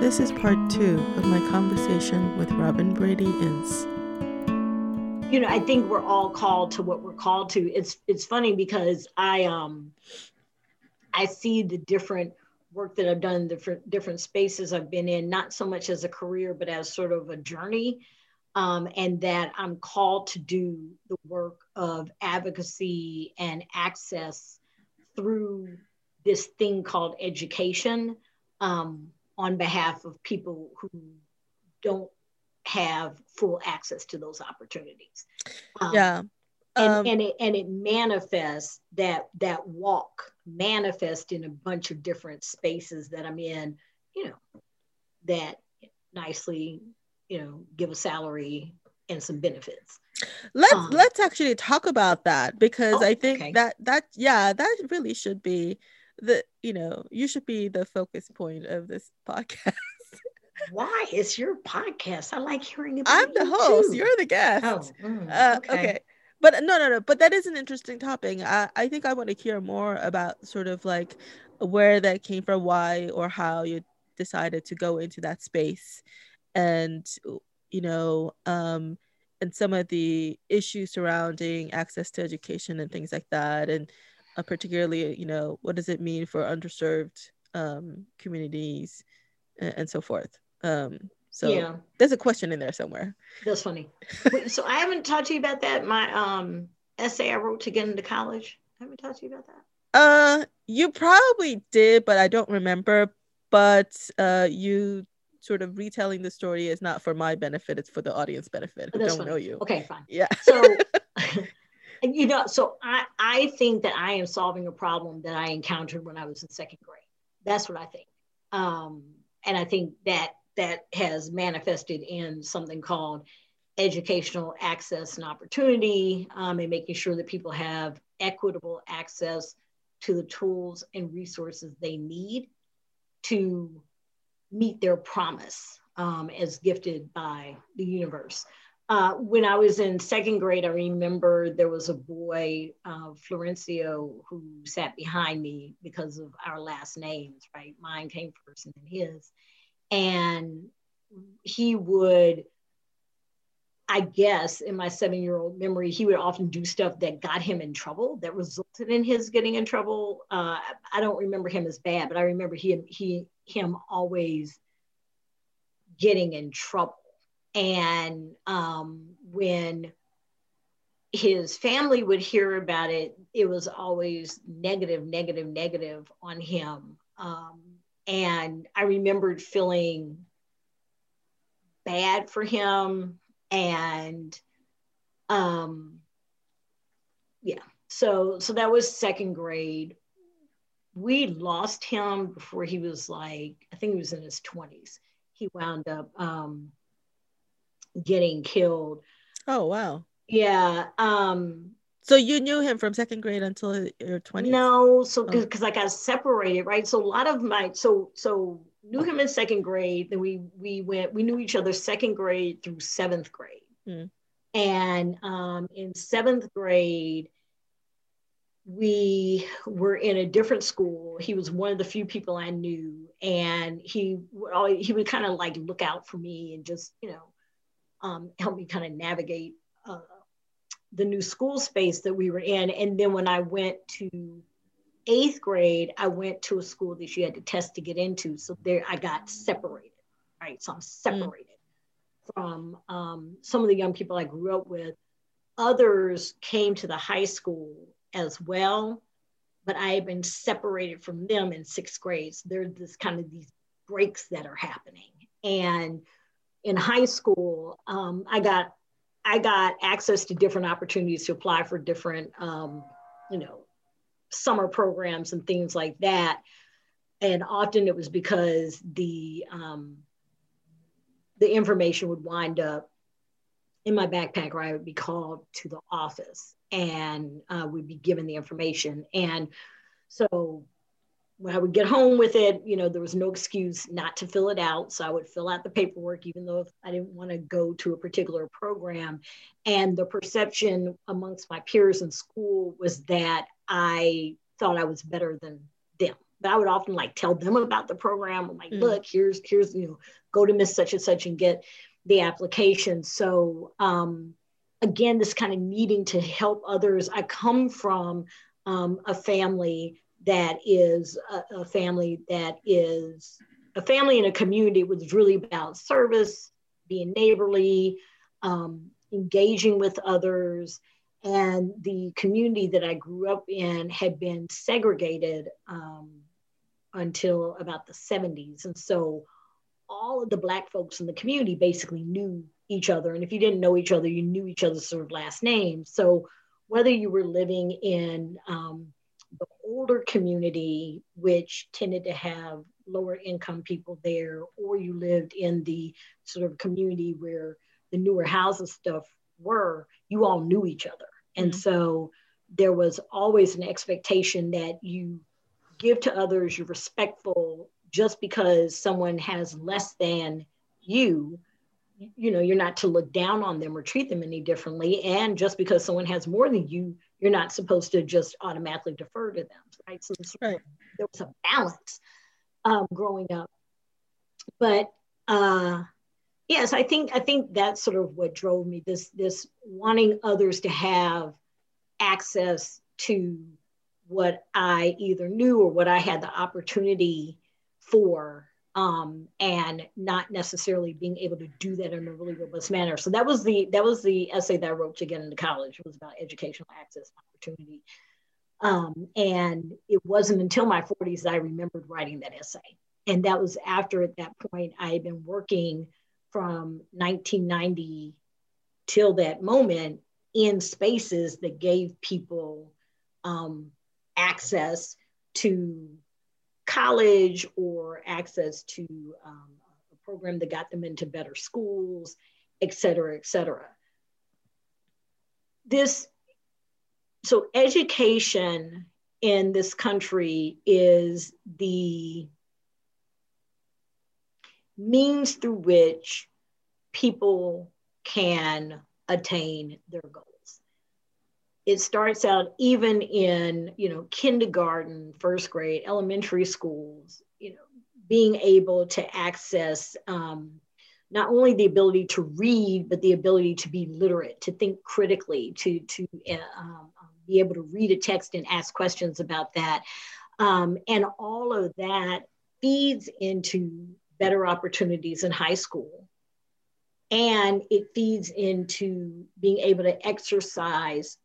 This is part two of my conversation with Robin Brady Ince. You know, I think we're all called to what we're called to. It's it's funny because I um I see the different work that I've done, different different spaces I've been in, not so much as a career, but as sort of a journey. Um, and that I'm called to do the work of advocacy and access through this thing called education um, on behalf of people who don't have full access to those opportunities. Um, yeah. And, um, and, it and it manifests that that walk manifest in a bunch of different spaces that I'm in, you know, that nicely, you know, give a salary and some benefits. Let's um, let's actually talk about that because oh, I think okay. that that yeah, that really should be the you know you should be the focus point of this podcast. Why? It's your podcast. I like hearing about i'm the host. too. you're the guest. Oh, mm, uh, okay. okay. but no no no. But that is an interesting topic i, I think i want to hear more about sort of like where that came from why or how you decided to go into that space. And you know um and some of the issues surrounding access to education and things like that. And uh, particularly, you know, what does it mean for underserved um, communities and, and, so forth. Um, so yeah. there's a question in there somewhere. That's funny. Wait, so I haven't talked to you about that. My um, essay I wrote to get into college. I haven't talked to you about that. Uh, you probably did, but I don't remember. But uh, you sort of retelling the story is not for my benefit; it's for the audience benefit. I don't funny. know you. Okay, fine. Yeah. So you know, so I, I think that I am solving a problem that I encountered when I was in second grade. That's what I think. Um, and I think that that has manifested in something called educational access and opportunity um, and making sure that people have equitable access to the tools and resources they need to meet their promise um, as gifted by the universe. Uh, when I was in second grade, I remember there was a boy, uh, Florencio, who sat behind me because of our last names, right? Mine came first and then his. And he would, I guess, in my seven year old memory, he would often do stuff that got him in trouble, that resulted in his getting in trouble. Uh, I don't remember him as bad, but I remember he, he, him always getting in trouble and um, when his family would hear about it, it was always negative, negative, negative on him. Um, and I remembered feeling bad for him. And um, yeah, so so that was second grade. We lost him before he was like, I think he was in his 20s. He wound up um, getting killed. Oh wow. Yeah. Um so you knew him from second grade until your 20s? No, so because oh. I got separated, right? So a lot of my so so knew him in second grade. Then we we went we knew each other second grade through seventh grade, mm. and um, in seventh grade we were in a different school. He was one of the few people I knew, and he he would kind of like look out for me and just you know um, helped me kind of navigate uh, the new school space that we were in. And then when I went to eighth grade, I went to a school that you had to test to get into. So there I got separated, right? So I'm separated mm. from um, some of the young people I grew up with. Others came to the high school as well, but I had been separated from them in sixth grade. So there's this kind of these breaks that are happening. And in high school, um, I got I got access to different opportunities to apply for different, um, you know, summer programs and things like that. And often it was because the um, the information would wind up in my backpack, or I would be called to the office and uh, would be given the information. And so when I would get home with it, you know, there was no excuse not to fill it out. So I would fill out the paperwork, even though I didn't want to go to a particular program. And the perception amongst my peers in school was that I thought I was better than them, but I would often like tell them about the program. I'm like, mm. look, here's here's you know, go to Miss Such and Such and get the application. So um, again, this kind of needing to help others. I come from um, a family that is a, a, family that is a family in a community was really about service, being neighborly, um, engaging with others. And the community that I grew up in had been segregated um, until about the 70s. And so all of the Black folks in the community basically knew each other. And if you didn't know each other, you knew each other's sort of last name. So whether you were living in um, the older community, which tended to have lower income people there, or you lived in the sort of community where the newer houses stuff were, you all knew each other. And mm-hmm. so there was always an expectation that you give to others, you're respectful just because someone has less than you you know you're not to look down on them or treat them any differently and just because someone has more than you you're not supposed to just automatically defer to them right so right. there was a balance um, growing up but uh, yes i think i think that's sort of what drove me this this wanting others to have access to what i either knew or what i had the opportunity for um, and not necessarily being able to do that in a really robust manner. So that was the that was the essay that I wrote to get into college. It was about educational access opportunity. Um, and it wasn't until my 40s that I remembered writing that essay. And that was after at that point I had been working from 1990 till that moment in spaces that gave people um, access to college or access to um, a program that got them into better schools, et cetera, et cetera. This, so education in this country is the means through which people can attain their goals it starts out even in you know kindergarten first grade elementary schools you know being able to access um, not only the ability to read but the ability to be literate to think critically to to uh, um, be able to read a text and ask questions about that. Um, and all of that feeds into better opportunities in high school. And it feeds into being able to exercise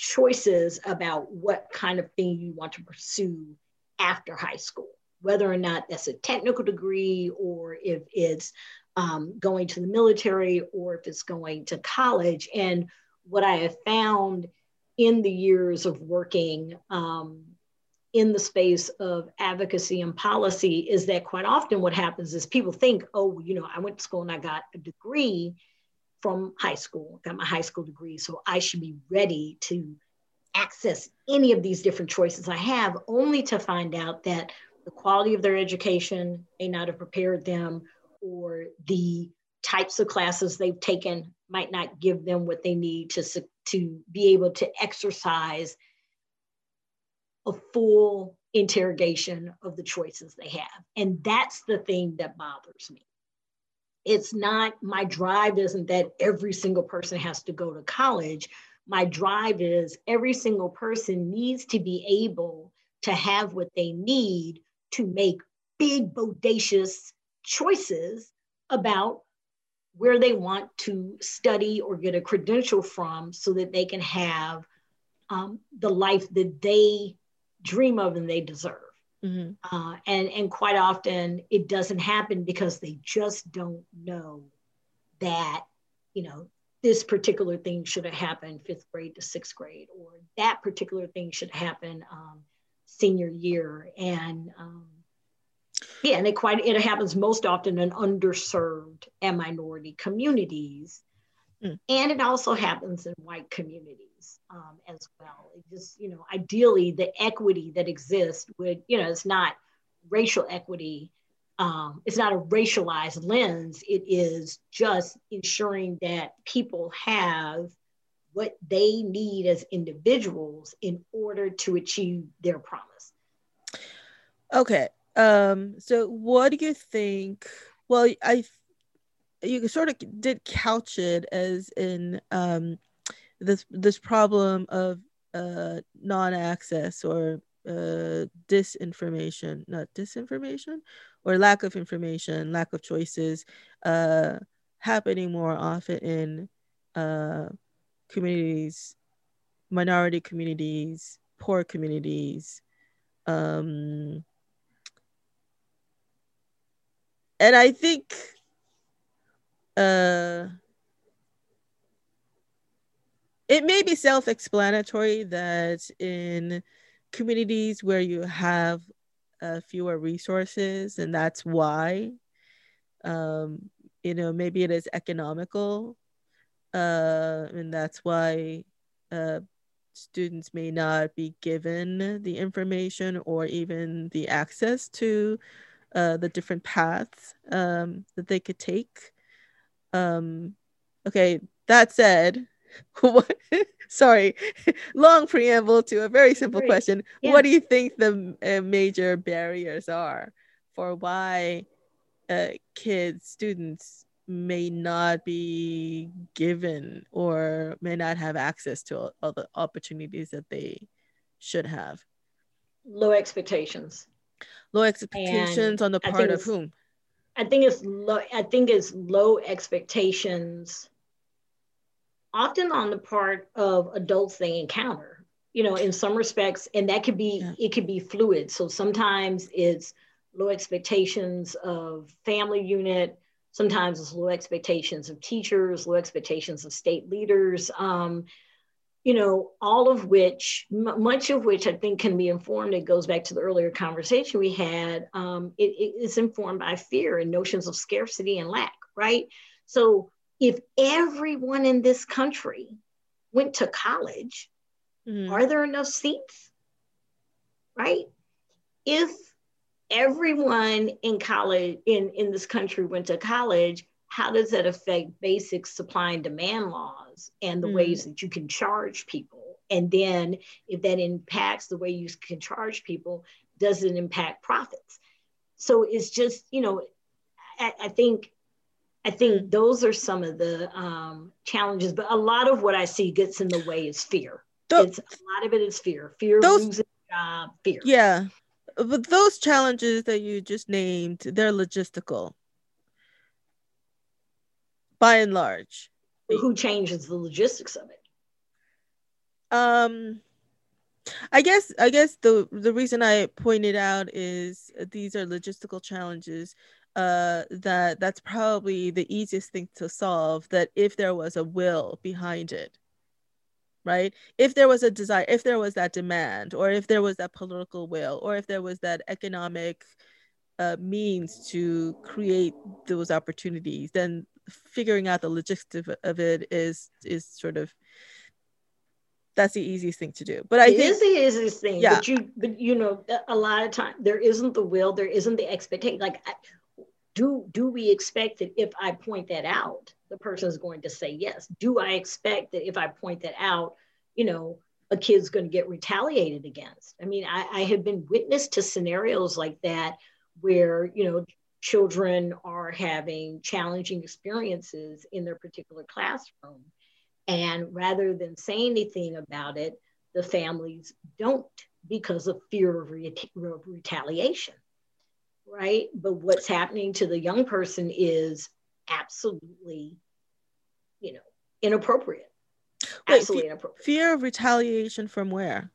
choices about what kind of thing you want to pursue after high school, whether or not that's a technical degree or if it's um, going to the military or if it's going to college. And what I have found in the years of working um, in the space of advocacy and policy is that quite often what happens is people think, oh, you know, I went to school and I got a degree from high school, got my high school degree, so I should be ready to access any of these different choices I have, only to find out that the quality of their education may not have prepared them, or the types of classes they've taken might not give them what they need to, to be able to exercise a full interrogation of the choices they have. And that's the thing that bothers me it's not my drive isn't that every single person has to go to college. My drive is every single person needs to be able to have what they need to make big bodacious choices about where they want to study or get a credential from so that they can have um, the life that they dream of and they deserve Mm-hmm. Uh, and and quite often it doesn't happen because they just don't know that you know this particular thing should have happened fifth grade to sixth grade or that particular thing should happen um, senior year and um, yeah and it quite it happens most often in underserved and minority communities mm. and it also happens in white communities um, as well. It just, you know, ideally the equity that exists would, you know, it's not racial equity. Um, it's not a racialized lens. It is just ensuring that people have what they need as individuals in order to achieve their promise. Okay. Um. So, what do you think? Well, I you sort of did couch it as in um this this problem of uh non-access or uh disinformation, not disinformation, or lack of information, lack of choices, uh, happening more often in uh, communities, minority communities, poor communities. Um, and I think uh, it may be self explanatory that in communities where you have uh, fewer resources, and that's why. Um, you know, maybe it is economical, uh, and that's why uh, students may not be given the information or even the access to uh, the different paths um, that they could take. Um, okay, that said, sorry, long preamble to a very simple question. Yeah. What do you think the uh, major barriers are for why uh, kids, students may not be given or may not have access to all the opportunities that they should have? Low expectations. Low expectations and on the part of whom? I think it's low. I think it's low expectations often on the part of adults they encounter you know in some respects and that could be yeah. it could be fluid so sometimes it's low expectations of family unit sometimes it's low expectations of teachers low expectations of state leaders um, you know all of which m- much of which i think can be informed it goes back to the earlier conversation we had um, it, it is informed by fear and notions of scarcity and lack right so if everyone in this country went to college, mm-hmm. are there enough seats? Right? If everyone in college in, in this country went to college, how does that affect basic supply and demand laws and the mm-hmm. ways that you can charge people? And then if that impacts the way you can charge people, does it impact profits? So it's just, you know, I, I think I think mm. those are some of the um, challenges, but a lot of what I see gets in the way is fear. it's a lot of it is fear, fear those, losing job, fear. Yeah, but those challenges that you just named, they're logistical, by and large. Who changes the logistics of it? Um, I guess I guess the the reason I pointed out is these are logistical challenges uh, that that's probably the easiest thing to solve that if there was a will behind it right if there was a desire if there was that demand or if there was that political will or if there was that economic uh, means to create those opportunities then figuring out the logistics of it is is sort of that's the easiest thing to do. But I it think is the easiest thing. Yeah. But you, but you know, a lot of time there isn't the will, there isn't the expectation. Like do do we expect that if i point that out the person is going to say yes do i expect that if i point that out you know a kid's going to get retaliated against i mean I, I have been witness to scenarios like that where you know children are having challenging experiences in their particular classroom and rather than say anything about it the families don't because of fear of, of retaliation right? But what's happening to the young person is absolutely, you know, inappropriate. Absolutely inappropriate. Fear of retaliation from where?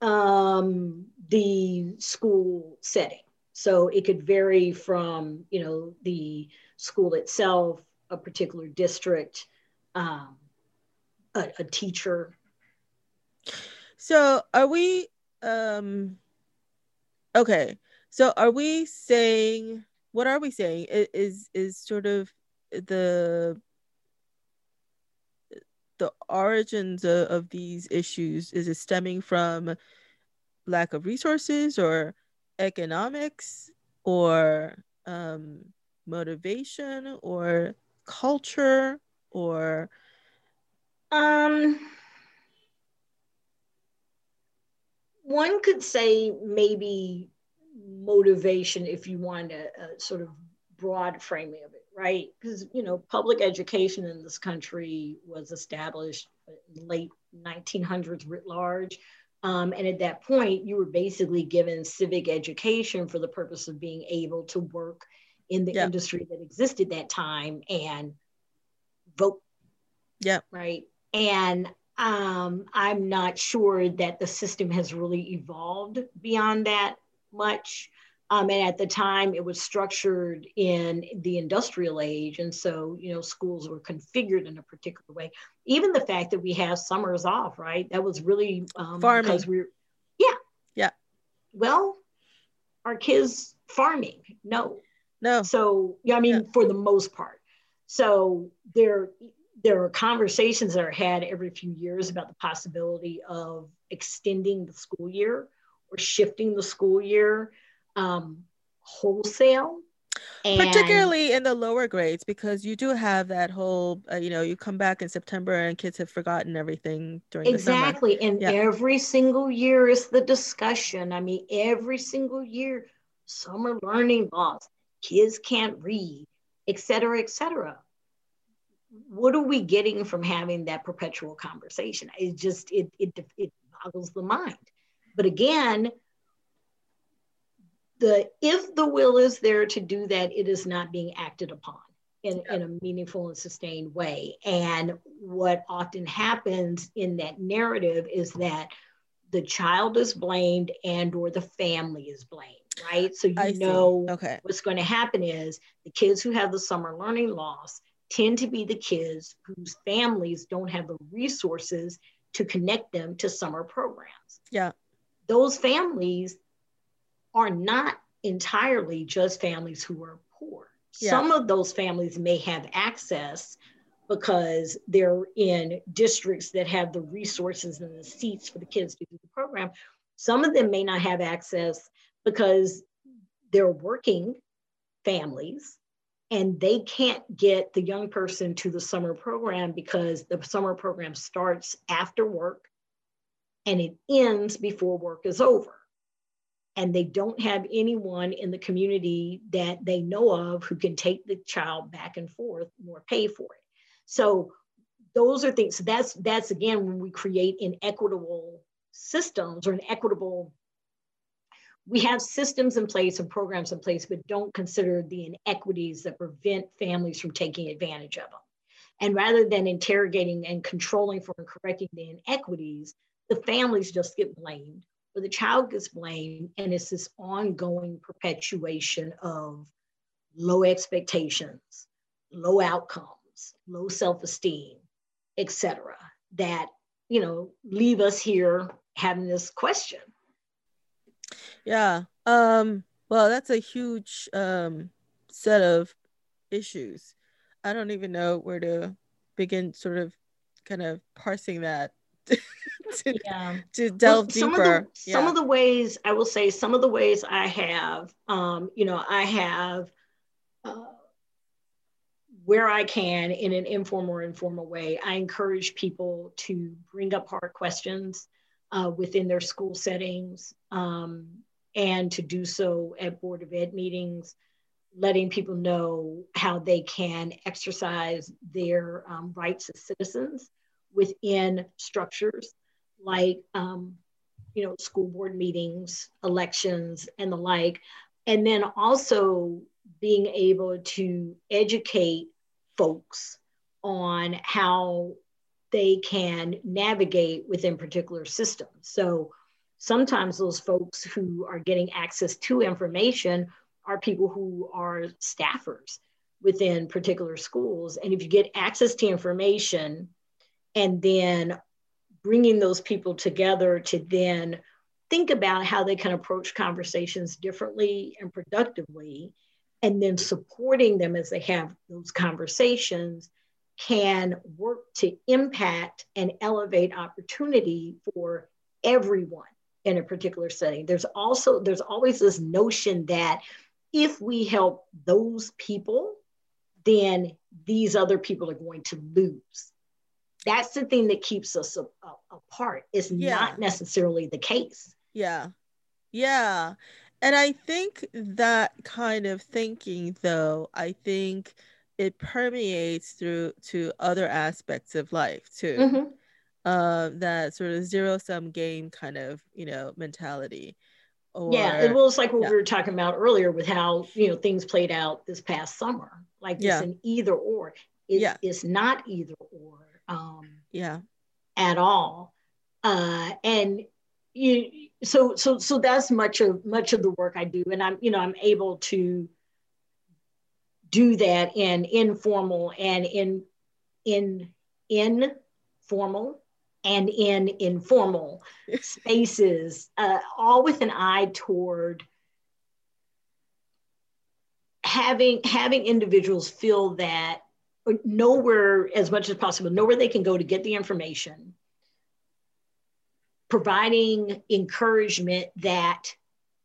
Um, the school setting. So it could vary from, you know, the school itself, a particular district, um, a, a teacher. So are we um okay so are we saying what are we saying is is sort of the the origins of, of these issues is it stemming from lack of resources or economics or um, motivation or culture or um one could say maybe motivation if you want a, a sort of broad framing of it, right? Because you know, public education in this country was established late 1900s writ large. Um, and at that point, you were basically given civic education for the purpose of being able to work in the industry that existed that time and vote. Yeah. Right. And um, I'm not sure that the system has really evolved beyond that much. Um, and at the time, it was structured in the industrial age. And so, you know, schools were configured in a particular way. Even the fact that we have summers off, right? That was really um, farming. because we're, yeah. Yeah. Well, our kids farming? No. No. So, yeah, I mean, yeah. for the most part. So there, there are conversations that are had every few years about the possibility of extending the school year or shifting the school year um, wholesale. And particularly in the lower grades because you do have that whole uh, you know you come back in september and kids have forgotten everything during exactly and yeah. every single year is the discussion i mean every single year summer learning loss kids can't read et cetera et cetera what are we getting from having that perpetual conversation it just it it, it boggles the mind but again the if the will is there to do that, it is not being acted upon in, in a meaningful and sustained way. And what often happens in that narrative is that the child is blamed and or the family is blamed right? So you I know okay. what's going to happen is the kids who have the summer learning loss tend to be the kids whose families don't have the resources to connect them to summer programs. Yeah. Those families are not entirely just families who are poor. Yeah. Some of those families may have access because they're in districts that have the resources and the seats for the kids to do the program. Some of them may not have access because they're working families and they can't get the young person to the summer program because the summer program starts after work and it ends before work is over and they don't have anyone in the community that they know of who can take the child back and forth or pay for it. So those are things. So that's that's again when we create inequitable systems or an equitable. We have systems in place and programs in place, but don't consider the inequities that prevent families from taking advantage of them. And rather than interrogating and controlling for and correcting the inequities, the families just get blamed where the child gets blamed and it's this ongoing perpetuation of low expectations, low outcomes, low self-esteem, etc. that you know leave us here having this question. Yeah. Um, well, that's a huge um, set of issues. I don't even know where to begin sort of kind of parsing that to, yeah. to delve well, some deeper. Of the, yeah. Some of the ways I will say, some of the ways I have, um, you know, I have uh, where I can in an informal or informal way, I encourage people to bring up hard questions uh, within their school settings um, and to do so at Board of Ed meetings letting people know how they can exercise their um, rights as citizens within structures like um, you know school board meetings elections and the like. And then also being able to educate folks on how they can navigate within particular systems. So sometimes those folks who are getting access to information are people who are staffers within particular schools. And if you get access to information and then bringing those people together to then think about how they can approach conversations differently and productively and then supporting them as they have those conversations can work to impact and elevate opportunity for everyone in a particular setting. There's also there's always this notion that if we help those people then these other people are going to lose that's the thing that keeps us a, a, apart is yeah. not necessarily the case yeah yeah and I think that kind of thinking, though, I think it permeates through to other aspects of life too. Mm-hmm. Uh, that sort of zero sum game kind of you know mentality. Or, yeah, it was like what yeah. we were talking about earlier with how you know things played out this past summer. Like it's yeah. an either or. It's, yeah. it's not either or. Um, yeah. At all. Uh, and you so so so that's much of much of the work I do, and I'm you know I'm able to do that in informal and in in in formal and in informal spaces, uh, all with an eye toward having having individuals feel that know where as much as possible know where they can go to get the information providing encouragement that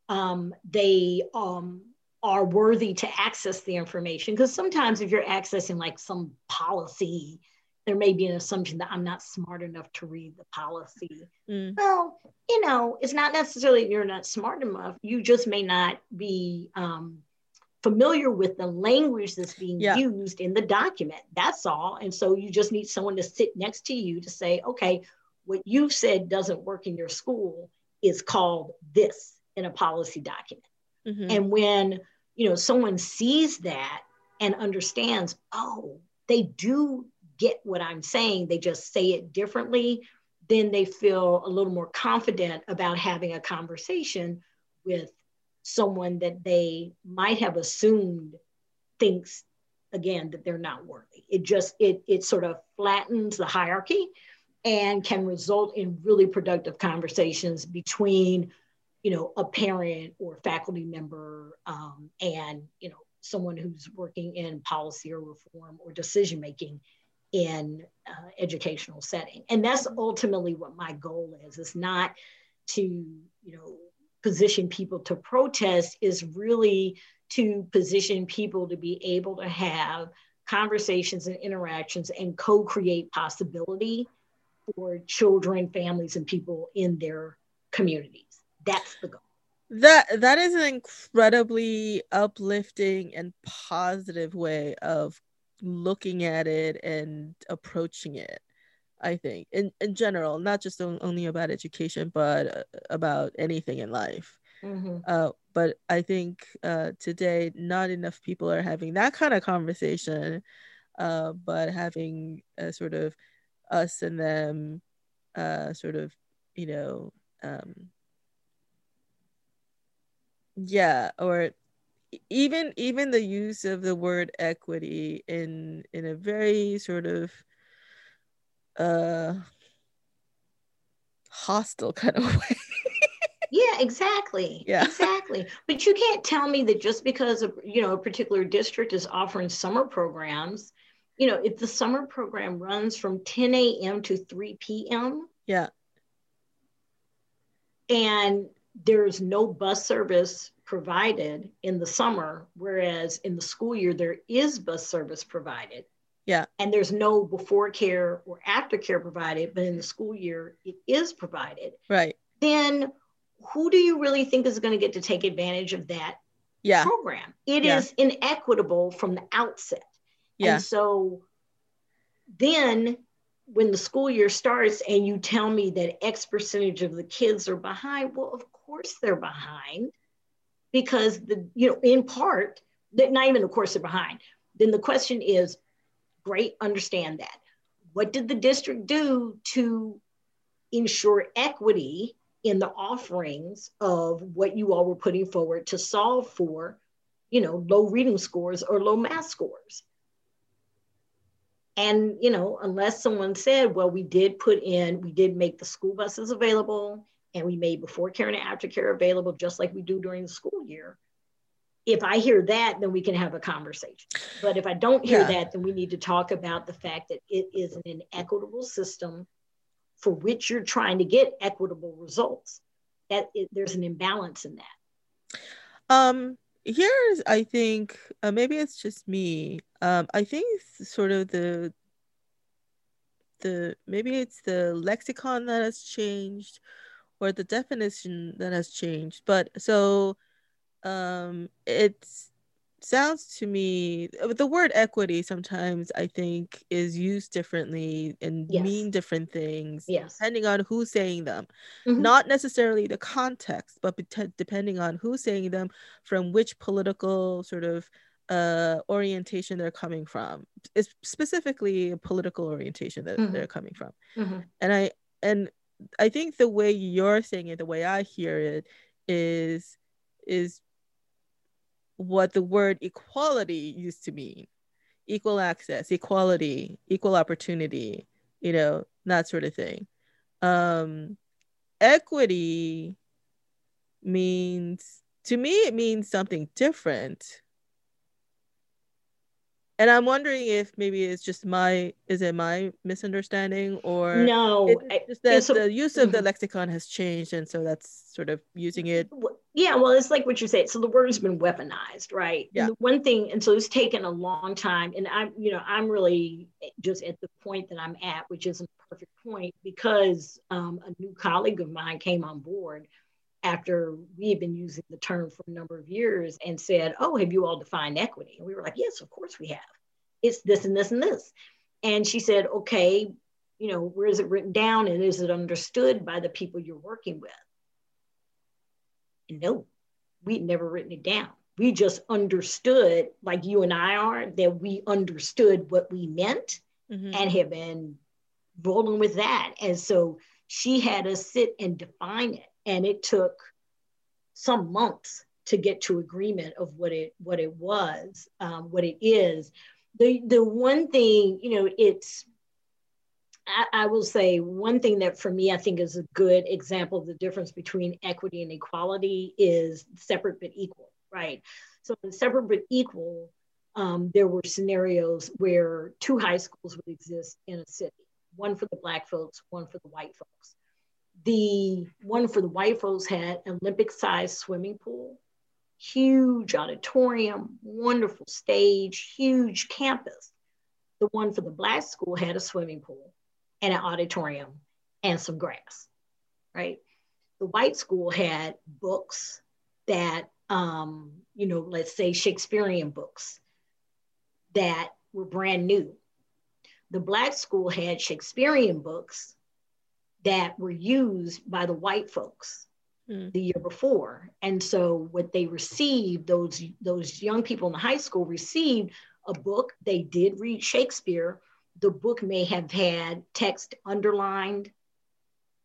um, they um, are worthy to access the information. Because sometimes if you're accessing like some policy, there may be an assumption that I'm not smart enough to read the policy. Mm. Well, you know, it's not necessarily you're not smart enough. You just may not be um, familiar with the language that's being yeah. used in the document. That's all. And so you just need someone to sit next to you to say, okay, what you've said doesn't work in your school is called this in a policy document. Mm-hmm. And when you know someone sees that and understands, oh, they do get what I'm saying, they just say it differently, then they feel a little more confident about having a conversation with someone that they might have assumed thinks again that they're not worthy. It just it it sort of flattens the hierarchy and can result in really productive conversations between you know, a parent or faculty member um, and, you know, someone who's working in policy or reform or decision making in uh, educational setting. And that's ultimately what my goal is. It's not to, you know, position people to protest is really to position people to be able to have conversations and interactions and co-create possibility for children, families, and people in their communities. That's the goal. That that is an incredibly uplifting and positive way of looking at it and approaching it. I think in in general, not just only about education, but uh, about anything in life. Mm-hmm. Uh, but I think uh, today, not enough people are having that kind of conversation, uh, but having a sort of us and them, uh, sort of, you know, um, yeah or even even the use of the word equity in in a very sort of uh hostile kind of way. Yeah exactly. Yeah. Exactly. But you can't tell me that just because a, you know a particular district is offering summer programs you know if the summer program runs from 10 a.m to 3 p.m yeah. and there's no bus service provided in the summer, whereas in the school year, there is bus service provided. Yeah. And there's no before care or after care provided, but in the school year, it is provided. Right. Then who do you really think is going to get to take advantage of that yeah. program? It yeah. is inequitable from the outset. Yeah. And so then when the school year starts and you tell me that X percentage of the kids are behind, well, of course they're behind because the, you know, in part, that not even of course they're behind. Then the question is, great, understand that. What did the district do to ensure equity in the offerings of what you all were putting forward to solve for, you know, low reading scores or low math scores? And, you know, unless someone said, well, we did put in, we did make the school buses available and we made before care and after care available, just like we do during the school year. If I hear that, then we can have a conversation. But if I don't hear yeah. that, then we need to talk about the fact that it is an inequitable system for which you're trying to get equitable results. That it, there's an imbalance in that. Um, here's i think uh, maybe it's just me um i think sort of the the maybe it's the lexicon that has changed or the definition that has changed but so um it's sounds to me the word equity sometimes i think is used differently and yes. mean different things yes. depending on who's saying them mm-hmm. not necessarily the context but depending on who's saying them from which political sort of uh orientation they're coming from it's specifically a political orientation that mm-hmm. they're coming from mm-hmm. and i and i think the way you're saying it the way i hear it is is what the word equality used to mean. Equal access equality equal opportunity you know that sort of thing. Um equity means to me it means something different and i'm wondering if maybe it's just my is it my misunderstanding or no it's just that so, the use of the mm-hmm. lexicon has changed and so that's sort of using it yeah well it's like what you said so the word has been weaponized right yeah. one thing and so it's taken a long time and i'm you know i'm really just at the point that i'm at which isn't a perfect point because um, a new colleague of mine came on board after we had been using the term for a number of years and said, Oh, have you all defined equity? And we were like, Yes, of course we have. It's this and this and this. And she said, Okay, you know, where is it written down and is it understood by the people you're working with? And no, we'd never written it down. We just understood, like you and I are, that we understood what we meant mm-hmm. and have been rolling with that. And so she had us sit and define it and it took some months to get to agreement of what it what it was, um, what it is. The the one thing you know it's I, will say one thing that for me I think is a good example of the difference between equity and equality is separate but equal, right? So separate but equal, um, there were scenarios where two high schools would exist in a city, one for the black folks, one for the white folks the one for the white folks had an Olympic sized swimming pool, huge auditorium, wonderful stage, huge campus. The one for the black school had a swimming pool and an auditorium and some grass, right? The white school had books that, um, you know, let's say Shakespearean books that were brand new. The black school had Shakespearean books that were used by the white folks mm. the year before. And so what they received, those those young people in the high school received a book. They did read Shakespeare. The book may have had text underlined,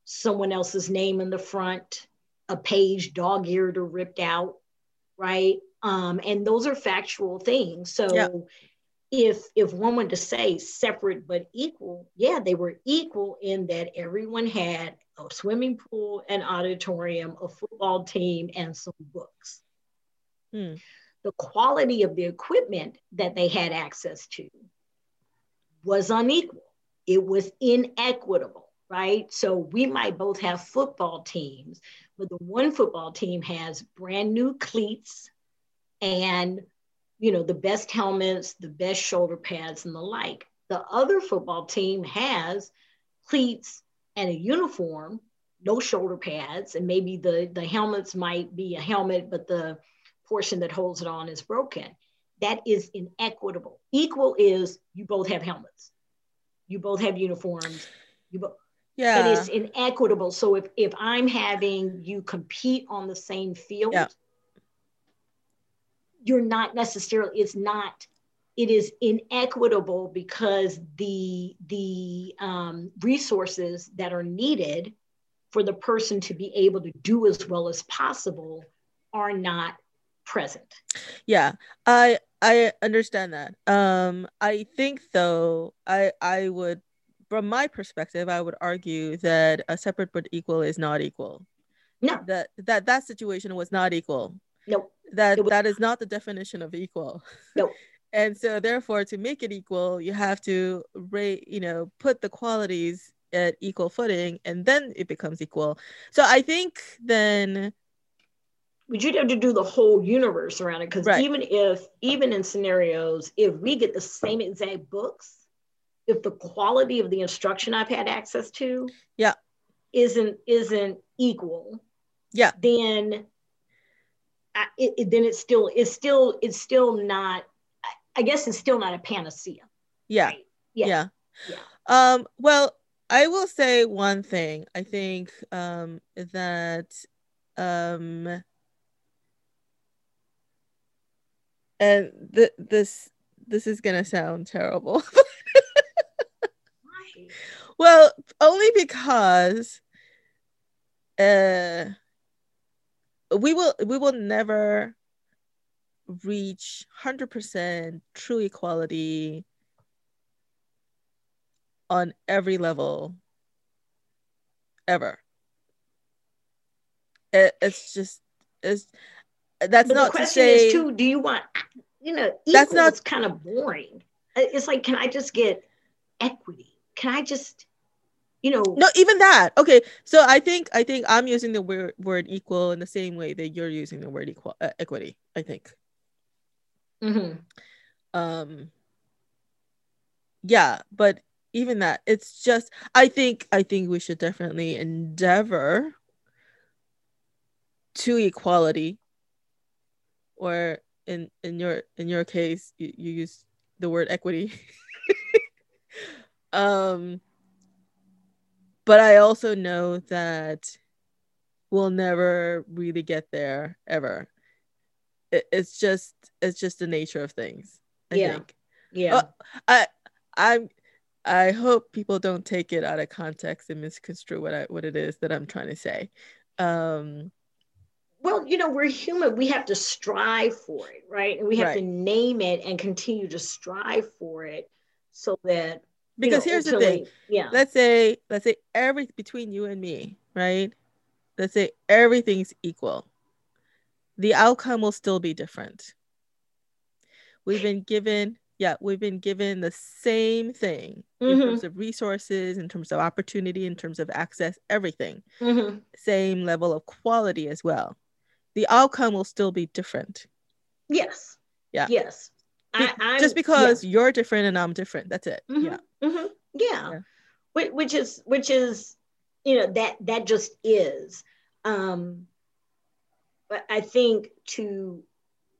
someone else's name in the front, a page dog-eared or ripped out, right? Um, and those are factual things. So if if one were to say separate but equal, yeah, they were equal in that everyone had a swimming pool, an auditorium, a football team, and some books. Hmm. The quality of the equipment that they had access to was unequal. It was inequitable, right? So we might both have football teams, but the one football team has brand new cleats and you know, the best helmets, the best shoulder pads, and the like. The other football team has cleats and a uniform, no shoulder pads, and maybe the, the helmets might be a helmet, but the portion that holds it on is broken. That is inequitable. Equal is you both have helmets, you both have uniforms, you both. Yeah. But it's inequitable. So if if I'm having you compete on the same field, yeah you're not necessarily it's not it is inequitable because the the um, resources that are needed for the person to be able to do as well as possible are not present. Yeah i i understand that. Um i think though i i would from my perspective i would argue that a separate but equal is not equal. No. That that that situation was not equal Nope. That was- that is not the definition of equal. Nope. and so therefore to make it equal, you have to rate, you know, put the qualities at equal footing and then it becomes equal. So I think then but you'd have to do the whole universe around it because right. even if even in scenarios if we get the same exact books if the quality of the instruction i've had access to yeah isn't isn't equal yeah then I, it, then it's still it's still it's still not I guess it's still not a panacea. Yeah. Right? Yeah. yeah. Yeah. Um, well, I will say one thing. I think um, that um, and th- this this is gonna sound terrible. well, only because uh, we will we will never reach 100% true equality on every level ever. It, it's just it's that's but not the question to say is too do you want you know that's not kind of boring. It's like can i just get equity? Can i just you know no even that. Okay so i think i think i'm using the word, word equal in the same way that you're using the word equal uh, equity i think. Mm-hmm. um yeah but even that it's just i think i think we should definitely endeavor to equality or in in your in your case you, you use the word equity. Um but i also know that we'll never really get there ever it, it's just it's just the nature of things i yeah. think yeah uh, i i'm I hope people don't take it out of context and misconstrue what I what it is that I'm trying to say. Um, well, you know, we're human. We have to strive for it, right? And we have right. to name it and continue to strive for it so that because know, here's the thing. Yeah. Let's say let's say every between you and me, right? Let's say everything's equal. The outcome will still be different. We've been given yeah, we've been given the same thing mm-hmm. in terms of resources, in terms of opportunity, in terms of access, everything. Mm-hmm. Same level of quality as well. The outcome will still be different. Yes. Yeah. Yes. I, just because yeah. you're different and I'm different. That's it. Mm-hmm. Yeah. Mm-hmm. yeah. Yeah. Which, which is which is you know that that just is. Um, but I think to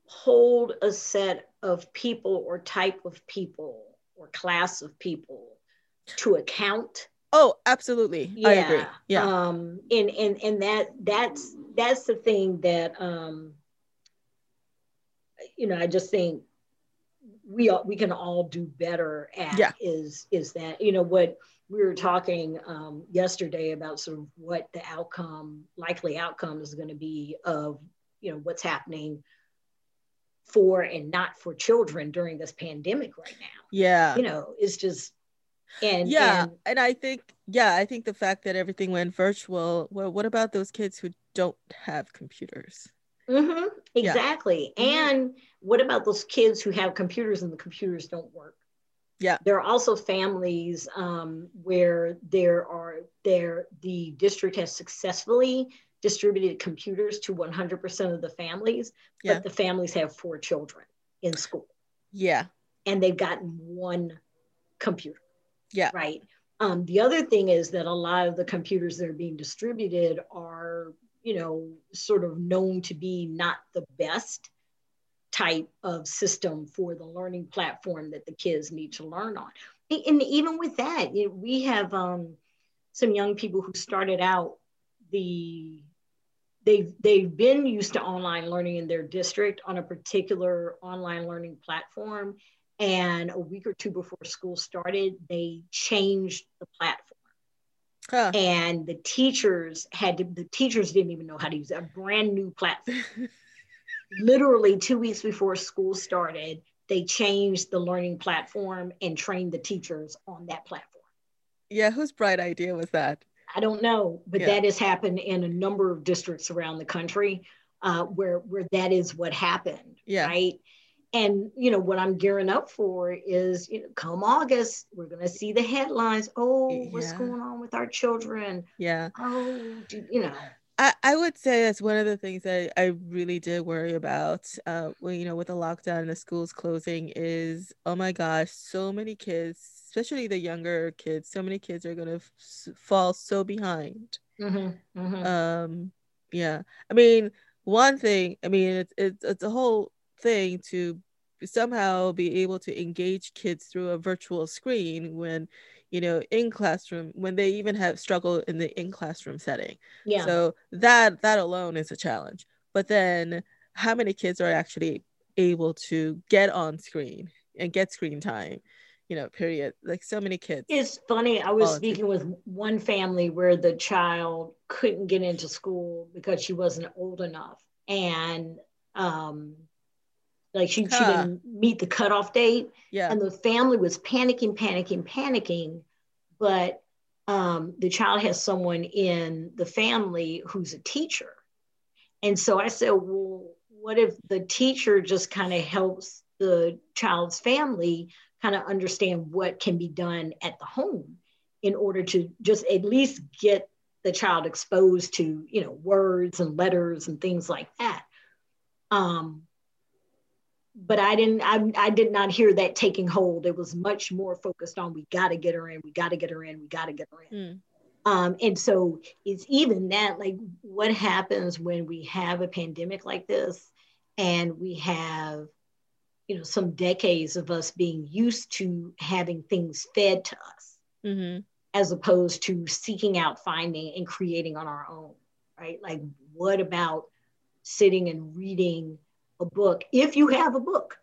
hold a set of people or type of people or class of people to account oh absolutely yeah. i agree yeah um and and and that that's that's the thing that um you know i just think we all, we can all do better at yeah. is is that you know what we were talking um, yesterday about sort of what the outcome likely outcome is going to be of you know what's happening for and not for children during this pandemic right now. Yeah. You know, it's just and yeah, and, and I think yeah, I think the fact that everything went virtual, well, what about those kids who don't have computers? Mm-hmm, exactly. Yeah. Mm-hmm. And what about those kids who have computers and the computers don't work? Yeah. There are also families um, where there are there the district has successfully distributed computers to 100% of the families, yeah. but the families have four children in school. Yeah. And they've gotten one computer. Yeah. Right. Um, the other thing is that a lot of the computers that are being distributed are, you know, sort of known to be not the best type of system for the learning platform that the kids need to learn on. And even with that, you know, we have um, some young people who started out the they've they've been used to online learning in their district on a particular online learning platform and a week or two before school started they changed the platform huh. and the teachers had to the teachers didn't even know how to use a brand new platform literally two weeks before school started they changed the learning platform and trained the teachers on that platform yeah whose bright idea was that I don't know, but yeah. that has happened in a number of districts around the country uh, where where that is what happened. Yeah. Right. And you know what I'm gearing up for is you know come August we're gonna see the headlines. Oh, yeah. what's going on with our children? Yeah. Oh, do, you know. I, I would say that's one of the things that I really did worry about. Uh, well, you know, with the lockdown and the schools closing, is oh my gosh, so many kids especially the younger kids so many kids are going to f- fall so behind mm-hmm, mm-hmm. um yeah i mean one thing i mean it's it's, it's a whole thing to somehow be able to engage kids through a virtual screen when you know in classroom when they even have struggle in the in classroom setting. Yeah. So that that alone is a challenge. But then how many kids are actually able to get on screen and get screen time you know period? Like so many kids it's funny i was speaking with one family where the child couldn't get into school because she wasn't old enough. And um like she, huh. she didn't meet the cutoff date. Yeah. And the family was panicking panicking panicking. But um, the child has someone in the family who's a teacher. And so i said well what if the teacher just kind of helps the child's family kind of understand what can be done at the home in order to just at least get the child exposed to you know words and letters and things like that? Um, but i didn't I, I did not hear that taking hold it was much more focused on we got to get her in we got to get her in we got to get her in mm. um, and so it's even that like what happens when we have a pandemic like this and we have you know some decades of us being used to having things fed to us mm-hmm. as opposed to seeking out finding and creating on our own right like what about sitting and reading a book if you have a book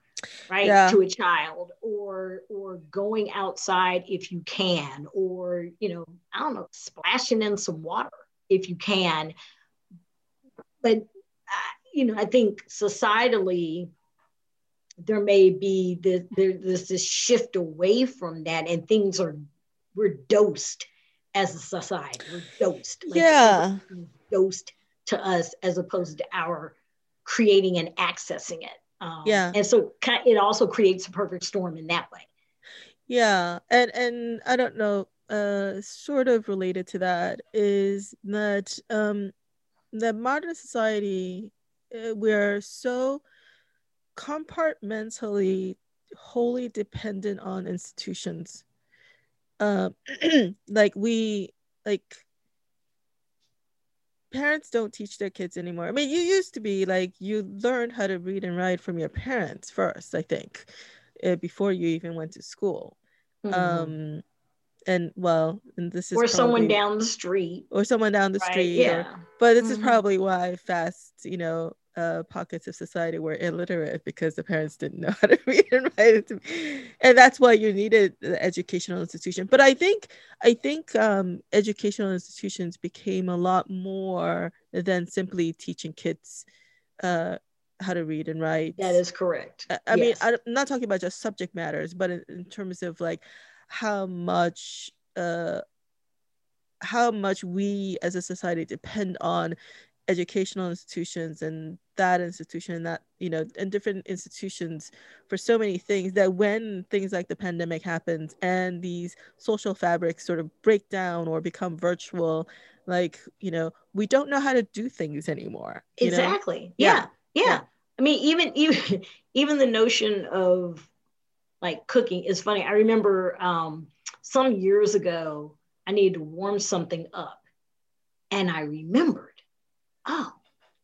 right yeah. to a child or or going outside if you can or you know i don't know splashing in some water if you can. But uh, you know i think societally there may be this, there, there's this shift away from that and things are we're dosed as a society we're dosed. Like yeah. dosed to us as opposed to our creating and accessing it. Um, yeah. and so it also creates a perfect storm in that way. Yeah. And and i don't know uh sort of related to that is that um that modern society uh, we're so compartmentally wholly dependent on institutions. Um like we like parents don't teach their kids anymore i mean you used to be like you learned how to read and write from your parents first i think uh, before you even went to school mm-hmm. um and well and this is or probably, someone down the street or someone down the right, street yeah or, but this mm-hmm. is probably why fast you know uh, pockets of society were illiterate because the parents didn't know how to read and write, and that's why you needed the educational institution. But I think I think um, educational institutions became a lot more than simply teaching kids uh, how to read and write. That is correct. I, I yes. mean, I'm not talking about just subject matters, but in, in terms of like how much. Uh, how much we as a society depend on educational institutions and that institution and that you know and different institutions for so many things that when things like the pandemic happens and these social fabrics sort of break down or become virtual like you know we don't know how to do things anymore exactly yeah. Yeah. yeah. i mean even even even the notion of like cooking is funny i remember um some years ago i needed to warm something up and i remembered oh,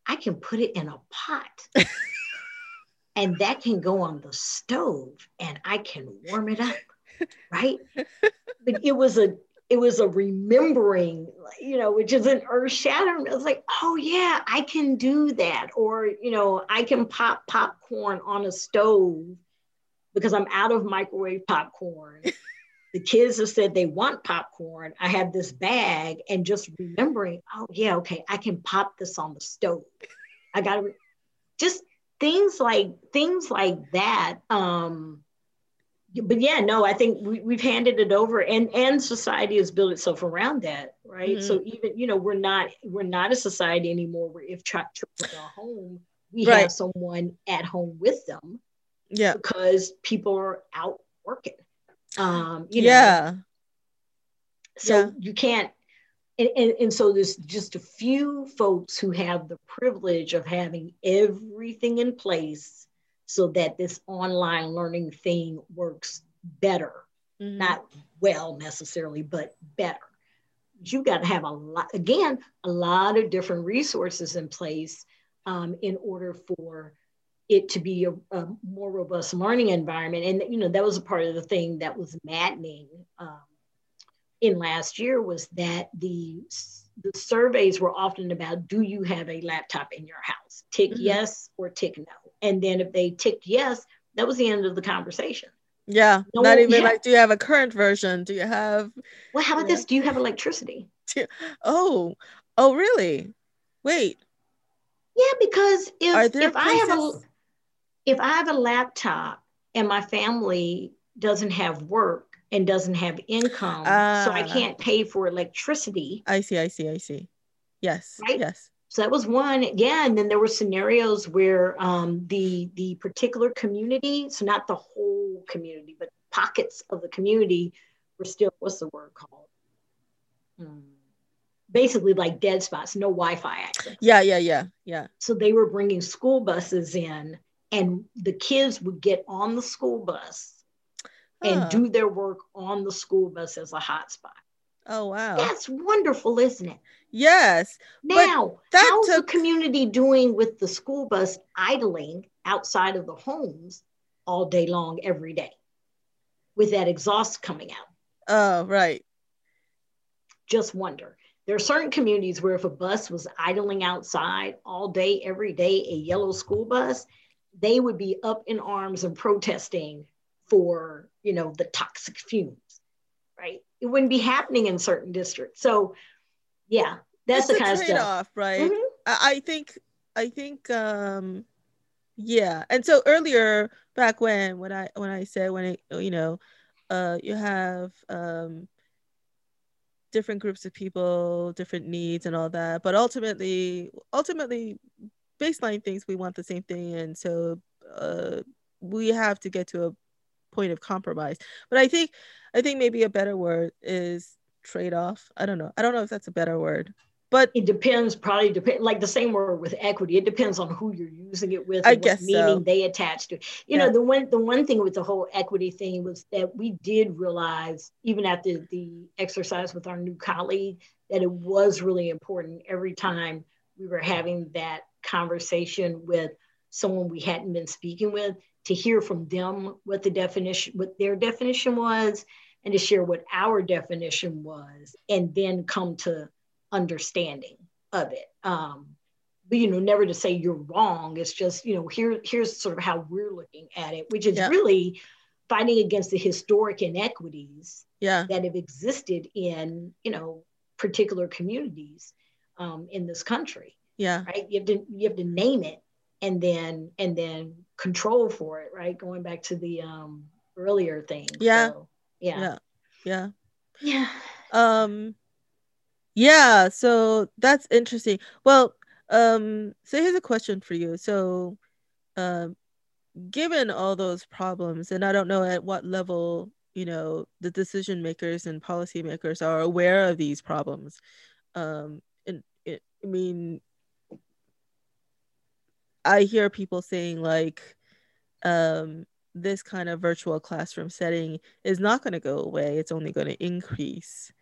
I can put it in a pot. and that can go on the stove and I can warm it up. Right. but it was a it was a remembering, you know, which is an earth shattering. It was like, oh yeah, I can do that. Or, you know, I can pop popcorn on a stove because I'm out of microwave popcorn the kids have said they want popcorn. I have this bag and just remembering, oh yeah, okay, I can pop this on the stove. I got to re- just things like things like that. Um, but yeah, no, I think we, have handed it over, and and society has built itself around that, right? Mm-hmm. So even you know we're not we're not a society anymore where if children are home, we right. have someone at home with them, yeah, because people are out working. Um, you know, yeah. So yeah. you can't, and, and, and so there's just a few folks who have the privilege of having everything in place so that this online learning thing works better. Mm-hmm. Not well necessarily, but better. You got to have a lot, again, a lot of different resources in place um, in order for it to be a, a, more robust learning environment. And you know that was a part of the thing that was maddening um, in last year was that the the surveys were often about do you have a laptop in your house? Tick mm-hmm. yes or tick no. And then if they ticked yes, that was the end of the conversation. Yeah, no, not even yeah. like, do you have a current version? Do you have? Well, how about yeah. this? Do you have electricity? Oh, oh, really? Wait. Yeah, because if if places? I have a if I have a laptop and my family doesn't have work and doesn't have income, so I ah. can't pay for electricity. I see, I see, I see. Yes. Right? Yes. So that was one. Yeah, and then there were scenarios where um, the the particular community, so not the whole community, but pockets of the community were still what's the word called? Hmm. Basically, like dead spots, no Wi-Fi access. Yeah, yeah, yeah, yeah. So they were bringing school buses in, and the kids would get on the school bus and do their work on the school bus as a hotspot. Oh wow. That's wonderful, isn't it? Yes. Now, how's took... the community doing with the school bus idling outside of the homes all day long every day with that exhaust coming out? Oh, right. Just wonder. There are certain communities where if a bus was idling outside all day, every day, a yellow school bus, they would be up in arms and protesting for, you know, the toxic fumes, right? It wouldn't be happening in certain districts. So, yeah, that's it's the kind of stuff. right? Mm-hmm. I, think, I think, um, yeah. And so earlier, back when, when I, when I said when it, you know, uh, you have, um, different groups of people different needs and all that but ultimately ultimately baseline thinks we want the same thing. And so uh, we have to get to a point of compromise. But i think i think maybe a better word is trade-off. I don't know. I don't know if that's a better word but it depends probably depend like the same word with equity. It depends on who you're using it with i guess meaning so. they attach to you yeah. know the one the one thing with the whole equity thing was that we did realize even after the exercise with our new colleague that it was really important every time we were having that conversation with someone we hadn't been speaking with to hear from them what the definition what their definition was and to share what our definition was and then come to understanding of it. Um, but you know never to say you're wrong. It's just you know here here's sort of how we're looking at it which is really fighting against the historic inequities yeah. that have existed in you know particular communities um, in this country yeah. Right. You have to you have to name it and then and then control for it, right? Going back to the um earlier thing. Yeah. So, yeah. Yeah. Yeah. Yeah. Um yeah, so that's interesting. Well, um so here's a question for you. So um given all those problems and I don't know at what level, you know, the decision makers and policymakers are aware of these problems. Um and it, I mean I hear people saying like um, this kind of virtual classroom setting is not going to go away. It's only going to increase.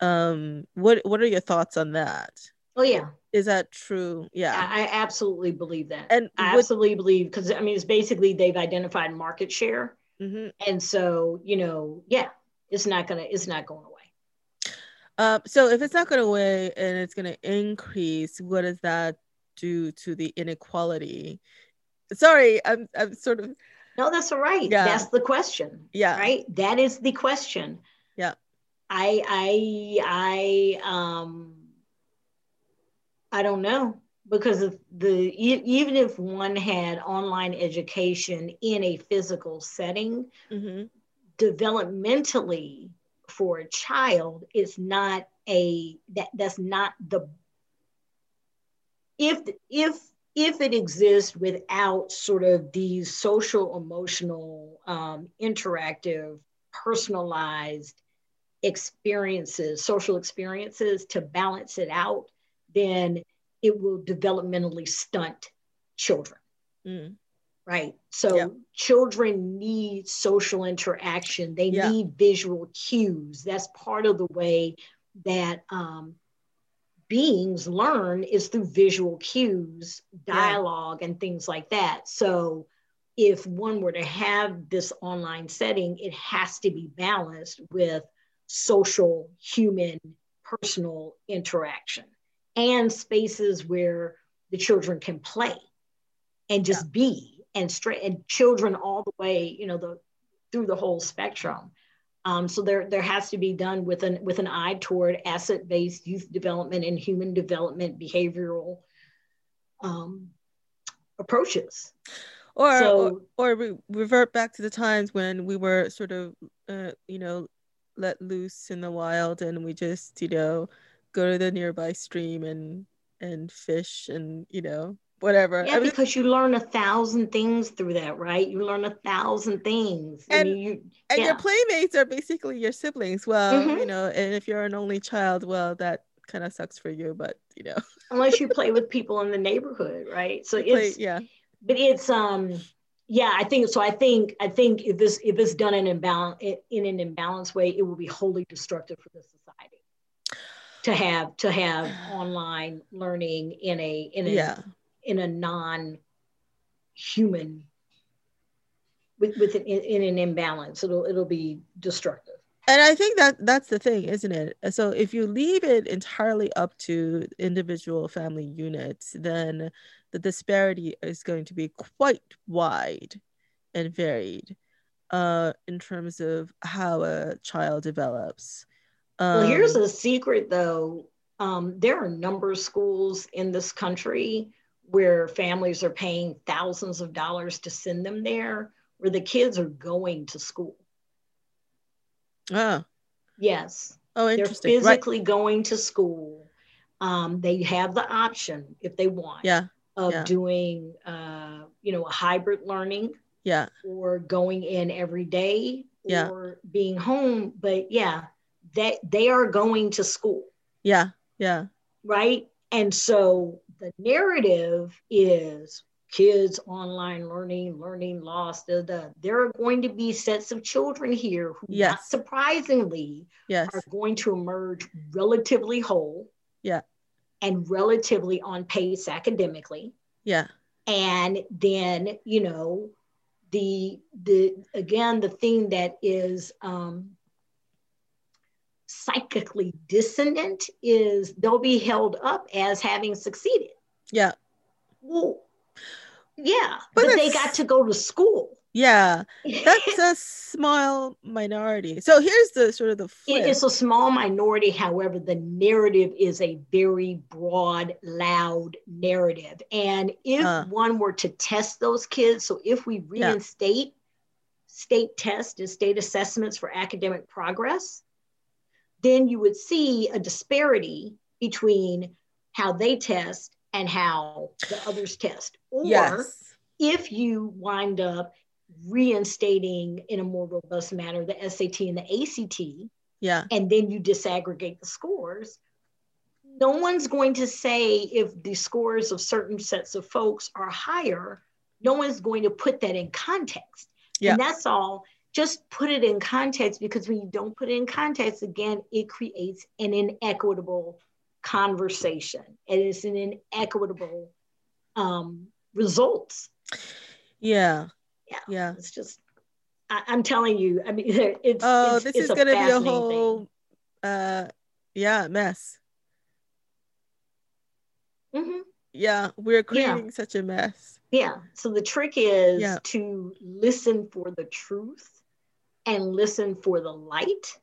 Um, what what are your thoughts on that? Oh yeah, is that true? Yeah, I, I absolutely believe that. And I absolutely believe because I mean it's basically they've identified market share, mm-hmm. and so you know yeah, it's not gonna it's not going away. Uh, so if it's not going away and it's going to increase, what does that due to the inequality? Sorry, I'm I'm sort of No, that's all right. Yeah. That's the question. Yeah. Right? That is the question. Yeah. I I I um I don't know because of the even if one had online education in a physical setting, mm-hmm. developmentally for a child is not a that that's not the if if if it exists without sort of these social emotional um, interactive personalized experiences social experiences to balance it out then it will developmentally stunt children mm. right so yeah. children need social interaction they yeah. need visual cues that's part of the way that um, beings learn is through visual cues, dialogue, yeah. and things like that. So if one were to have this online setting, it has to be balanced with social, human, personal interaction and spaces where the children can play and just yeah. be and straight and children all the way, you know, the through the whole spectrum. Um, so there, there has to be done with an with an eye toward asset-based youth development and human development behavioral um, approaches. Or so, or, or re- revert back to the times when we were sort of uh, you know let loose in the wild and we just you know go to the nearby stream and and fish and you know whatever. Yeah I mean, because you learn a thousand things through that right? You learn a thousand things. And, mean, you, and yeah. your playmates are basically your siblings. Well mm-hmm. you know and if you're an only child well that kind of sucks for you but you know. Unless you play with people in the neighborhood right? So it's play, yeah. But it's um yeah i think so i think i think if this if it's done in imbalance in an imbalanced way it will be wholly destructive for the society to have to have online learning in a in a yeah. In a non human with with an, in, in an imbalance it'll it'll be destructive and i think that that's the thing isn't it so if you leave it entirely up to individual family units then the disparity is going to be quite wide and varied uh, in terms of how a child develops. Um, well, here's um, a secret though. Um, there are a number of schools in this country where families are paying thousands of dollars to send them there, where the kids are going to school. Ah. Yes. Oh, interesting. They're physically right. going to school. Um, they have the option if they want. Yeah of yeah. doing uh, you know a hybrid learning yeah or going in every day yeah. or being home but yeah that they are going to school yeah yeah right and so the narrative is kids online learning learning lost da, da. there are going to be sets of children here who yes. not surprisingly yes. are going to emerge relatively whole yeah and relatively on pace academically. Yeah. And then, you know, the the again the thing that is um, psychically dissonant is they'll be held up as having succeeded. Yeah. Well, yeah, but, but they got to go to school. Yeah, that's a small minority. So here's the sort of the flip. It is a small minority. However, the narrative is a very broad, loud narrative. And if uh, one were to test those kids, so if we reinstate yeah. state tests and state assessments for academic progress, then you would see a disparity between how they test and how the others test. Or yes. if you wind up reinstating in a more robust manner the SAT and the ACT, yeah, and then you disaggregate the scores, no one's going to say if the scores of certain sets of folks are higher, no one's going to put that in context. Yeah. And that's all. Just put it in context because when you don't put it in context, again, it creates an inequitable conversation. And It is an inequitable um, results. Yeah yeah, yeah. It's just, I, am telling you, I mean, it's. Oh, it's, this it's is going to be a whole, thing. uh, yeah, mess. Mm-hmm. Yeah, we're creating yeah. such a mess. Yeah. So the trick is yeah. to listen for the truth and listen for the light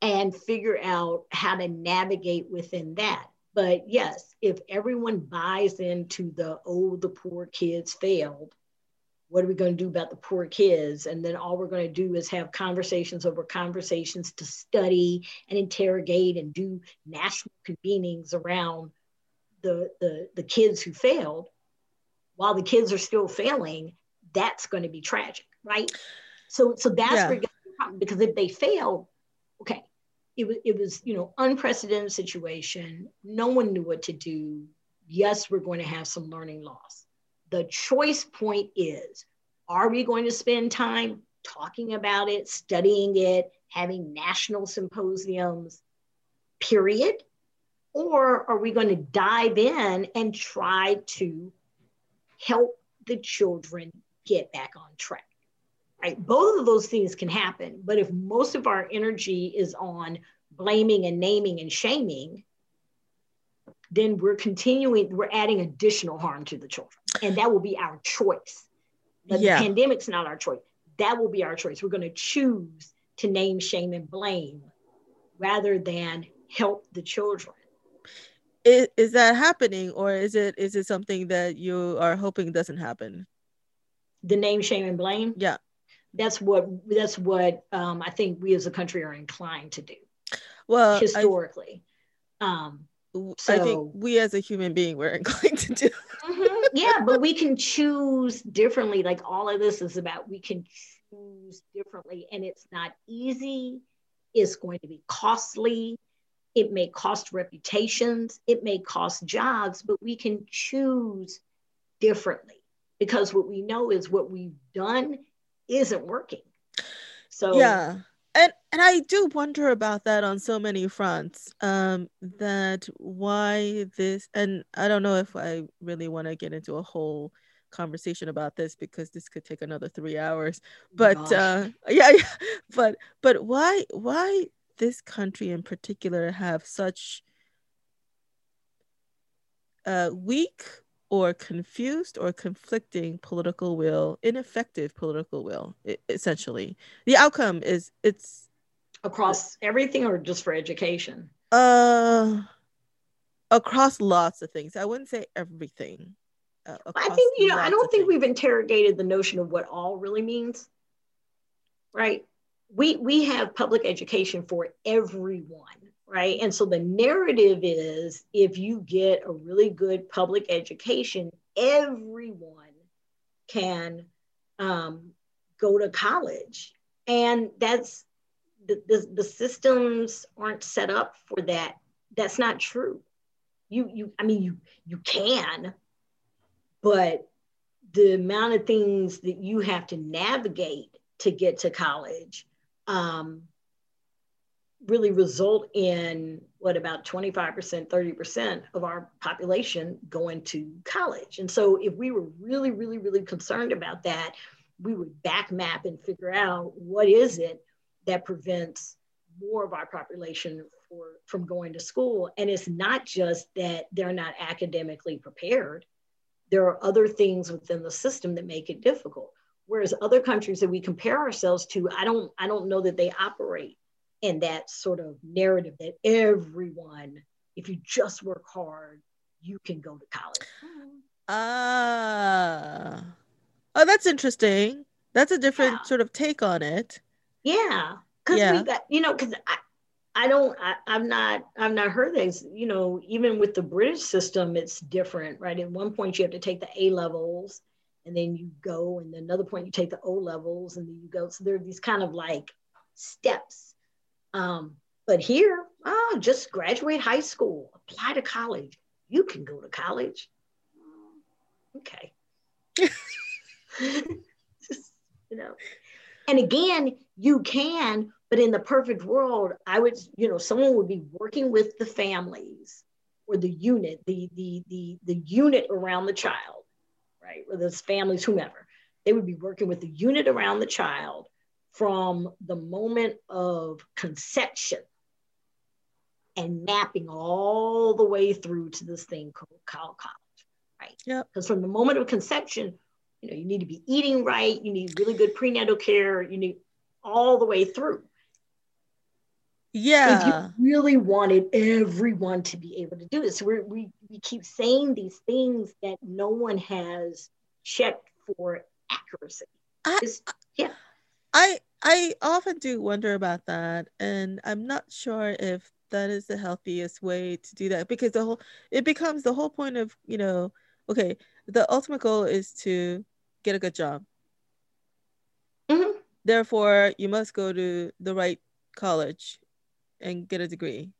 and figure out how to navigate within that. But yes, if everyone buys into the, oh, the poor kids failed, what are we going to do about the poor kids? And then all we're going to do is have conversations over conversations to study and interrogate and do national convenings around the, the, the kids who failed. While the kids are still failing, that's going to be tragic, right? So, so that's yeah. where problem because if they fail, okay, it was it was you know unprecedented situation. No one knew what to do. Yes, we're going to have some learning loss the choice point is are we going to spend time talking about it, studying it, having national symposiums, period? Or are we going to dive in and try to help the children get back on track? Right? Both of those things can happen. But if most of our energy is on blaming and naming and shaming, then we're continuing, we're adding additional harm to the children. And that will be our choice. But yeah. the pandemic's not our choice. That will be our choice. We're going to choose to name, shame, and blame rather than help the children. Is, is that happening or is it is it something that you are hoping doesn't happen? The name, shame, and blame? Yeah. That's what that's what um, I think we as a country are inclined to do. Well, historically. I, um, so, I think we as a human being we're inclined to do. mm-hmm, yeah, but we can choose differently. Like all of this is about we can choose differently, and it's not easy. It's going to be costly. It may cost reputations. It may cost jobs, but we can choose differently because what we know is what we've done isn't working. So yeah and and I do wonder about that on so many fronts. Um, that why this, and I don't know if I really want to get into a whole conversation about this because this could take another three hours. But uh, yeah, yeah, but but why why this country in particular have such uh, weak or confused or conflicting political will, ineffective political will, essentially. The outcome is it's across everything or just for education? Uh across lots of things. I wouldn't say everything. Uh, I think you know, I don't think things. we've interrogated the notion of what all really means. Right? We we have public education for everyone right? And so the narrative is if you get a really good public education, everyone can um, go to college. And that's the, the, the systems aren't set up for that. That's not true. You, you, I mean, you, you can, but the amount of things that you have to navigate to get to college um, really result in what about 25%, 30% of our population going to college. And so if we were really, really, really concerned about that, we would back map and figure out what is it that prevents more of our population for, from going to school. And it's not just that they're not academically prepared. There are other things within the system that make it difficult. Whereas other countries that we compare ourselves to, I don't, I don't know that they operate in that sort of narrative that everyone, if you just work hard, you can go to college. Ah. Uh, oh, that's interesting. That's a different yeah. sort of take on it. Yeah. Cause yeah. we got, you know, cause I, I don't, I, I've not, I've not heard this, you know, even with the British system, it's different, right? At one point you have to take the A levels and then you go, and then another point you take the O levels and then you go. So there are these kind of like steps um, but here, oh, just graduate high school, apply to college. You can go to college. Okay. just, you know. And again, you can, but in the perfect world, I would, you know, someone would be working with the families or the unit, the the the the unit around the child, right? Whether it's families, whomever, they would be working with the unit around the child from the moment of conception and mapping all the way through to this thing called college, right? Because from the moment of conception, you know, you need to be eating right, you need really good prenatal care, you need all the way through. Yeah. If you really wanted everyone to be able to do this, we we we keep saying these things that no one has checked for accuracy. I, yeah. I I often do wonder about that, and I'm not sure if that is the healthiest way to do that because the whole it becomes the whole point of you know okay the ultimate goal is to get a good job. Mm-hmm. Therefore, you must go to the right college and get a degree.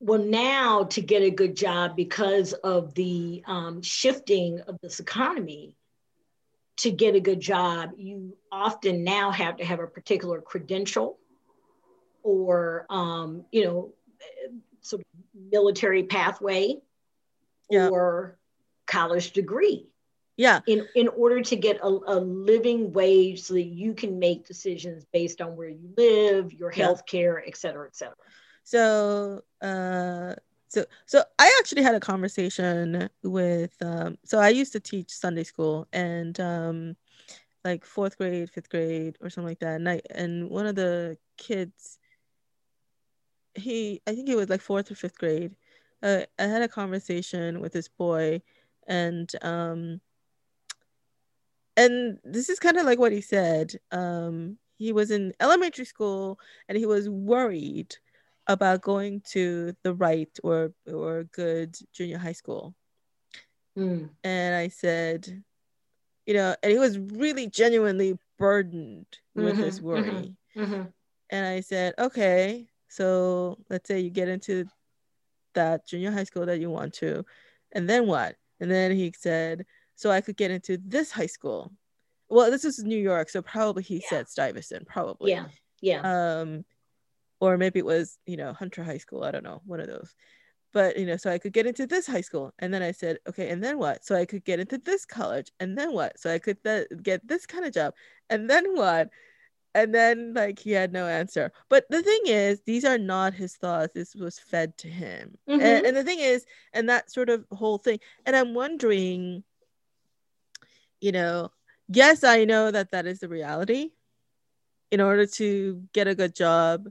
Well, now to get a good job because of the um, shifting of this economy, to get a good job, you often now have to have a particular credential or, um, you know, sort of military pathway yeah. or college degree. Yeah. In in order to get a, a, living wage so that you can make decisions based on where you live, your health care, et cetera, et cetera. So uh so so I actually had a conversation with um so I used to teach Sunday school and um like fourth grade, fifth grade, or something like that. And I and one of the kids, he I think he was like fourth or fifth grade. Uh, I had a conversation with this boy, and um, and this is kind of like what he said. Um, he was in elementary school, and he was worried about going to the right or or good junior high school. Mm. And I said, you know, and he was really genuinely burdened with mm-hmm, this worry. Mm-hmm, mm-hmm. And I said, okay, so let's say you get into that junior high school that you want to, and then what? And then he said, so I could get into this high school. Well, this is New York, so probably he yeah. said Stuyvesant, probably. Yeah, yeah. Um, or maybe it was you know hunter high school i don't know one of those. But you know so i could get into this high school and then i said okay and then what? So i could get into this college and then what? So i could th- get this kind of job and then what? And then like he had no answer. But the thing is these are not his thoughts. This was fed to him. Mm-hmm. and, and the thing is and that sort of whole thing and i'm wondering you know yes i know that that is the reality in order to get a good job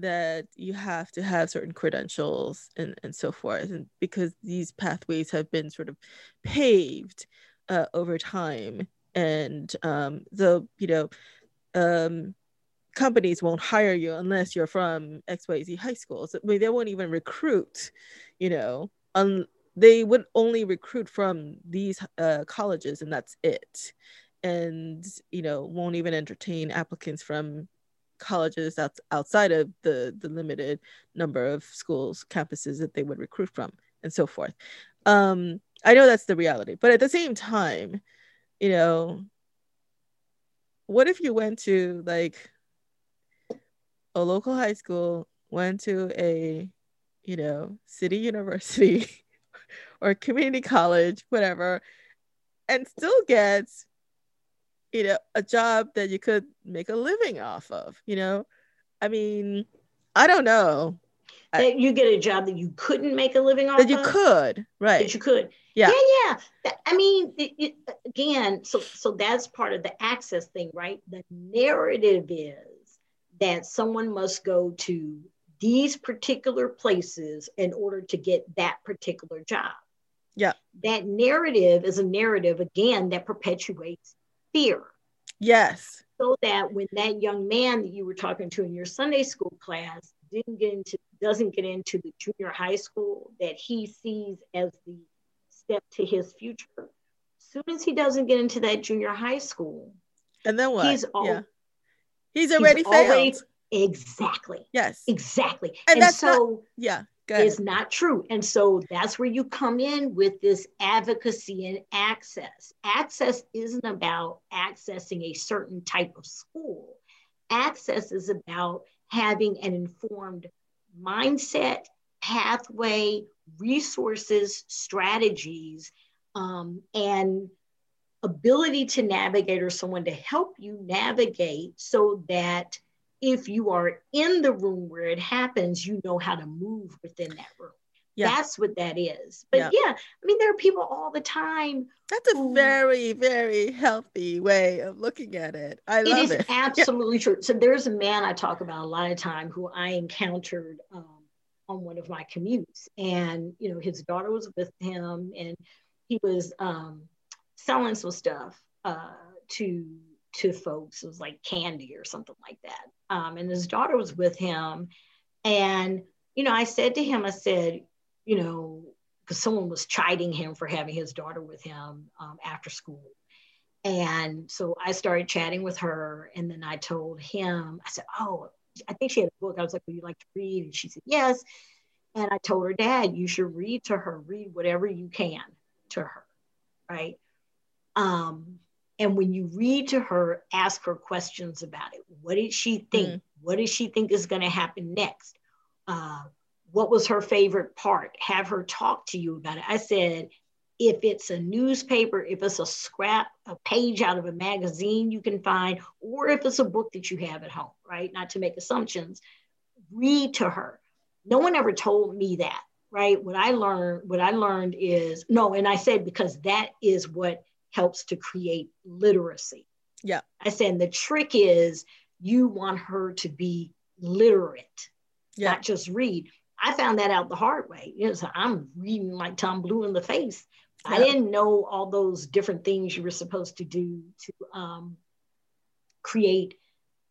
that you have to have certain credentials and, and so forth and because these pathways have been sort of paved uh, over time and um, the you know um, companies won't hire you unless you're from xyz high school so I mean, they won't even recruit you know un- they would only recruit from these uh, colleges and that's it. And you know won't even entertain applicants from colleges that's outside of the the limited number of schools campuses that they would recruit from and so forth. Um i know that's the reality but at the same time you know what if you went to like a local high school went to a you know city university or community college whatever and still gets you know a job that you could make a living off of you know? I mean i don't know. That you get a job that you couldn't make a living off that you of? could right. That you could. Yeah. Yeah yeah. I mean it, it, again so so that's part of the access thing right? The narrative is that someone must go to these particular places in order to get that particular job. Yeah. That narrative is a narrative again that perpetuates fear. Yes. So that when that young man that you were talking to in your Sunday school class didn't get into doesn't get into the junior high school that he sees as the step to his future. As soon as he doesn't get into that junior high school, and then what? He's all, yeah. He's already he's failed. Already, exactly. Yes. Exactly. And, and that's so not, yeah is not true. And so that's where you come in with this advocacy and access. Access isn't about accessing a certain type of school, access is about having an informed mindset, pathway, resources, strategies, um, and ability to navigate or someone to help you navigate so that if you are in the room where it happens, you know how to move within that room. Yeah. That's what that is. But yeah. yeah, I mean, there are people all the time. That's a who, very, very healthy way of looking at it. I love it. Is it is absolutely yeah. true. So there's a man I talk about a lot of time who I encountered um, on one of my commutes, and you know, his daughter was with him, and he was um, selling some stuff uh, to to folks. It was like candy or something like that. Um, and his daughter was with him. And, you know, I said to him, I said, you know, because someone was chiding him for having his daughter with him um, after school. And so I started chatting with her. And then I told him, I said, Oh, I think she had a book. I was like, Would you like to read? And she said, Yes. And I told her, Dad, you should read to her, read whatever you can to her. Right. Um, and when you read to her, ask her questions about it. What did she think? Mm. What does she think is going to happen next? Uh, what was her favorite part? Have her talk to you about it. I said, if it's a newspaper, if it's a scrap, a page out of a magazine you can find, or if it's a book that you have at home, right? Not to make assumptions, read to her. No one ever told me that, right? What I learned, what I learned is no, and I said because that is what helps to create literacy. Yeah. I said the trick is you want her to be literate, yeah. not just read. I found that out the hard way. You know, so I'm reading like Tom Blue in the face. Yeah. I didn't know all those different things you were supposed to do to um, create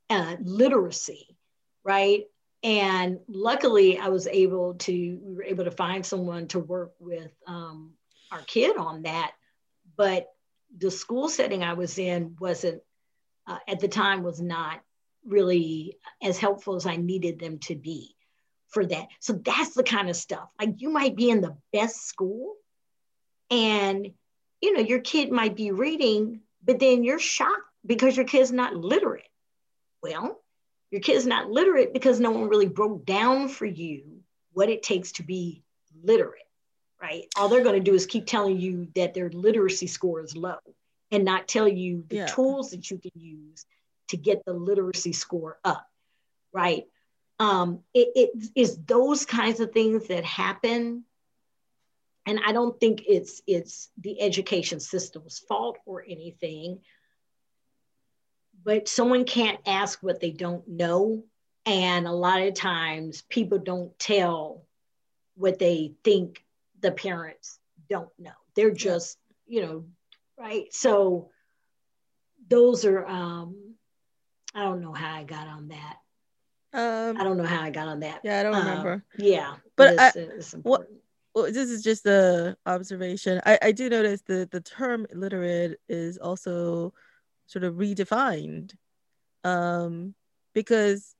uh, literacy, right? And luckily, I was able to we were able to find someone to work with um, our kid on that. But the school setting I was in wasn't uh, at the time was not really as helpful as I needed them to be for that. So that's the kind of stuff. Like you might be in the best school and you know your kid might be reading, but then you're shocked because your kid's not literate. Well, your kid's not literate because no one really broke down for you what it takes to be literate, right? All they're going to do is keep telling you that their literacy score is low and not tell you the yeah. tools that you can use to get the literacy score up, right? Um, it, it is those kinds of things that happen. And I don't think it's it's the education system's fault or anything. But someone can't ask what they don't know. And a lot of times people don't tell what they think the parents don't know. They're just, you know, right? So those are um I don't know how I got on that. Um, I don't know how I got on that. Yeah, I don't um, remember. Yeah, but it's, I, what, well, this is just a observation. I, I do notice that the term illiterate is also sort of redefined, um, because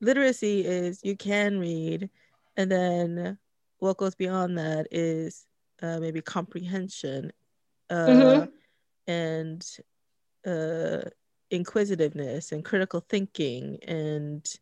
literacy is you can read, and then what goes beyond that is uh, maybe comprehension, uh, mm-hmm. and uh, inquisitiveness and critical thinking and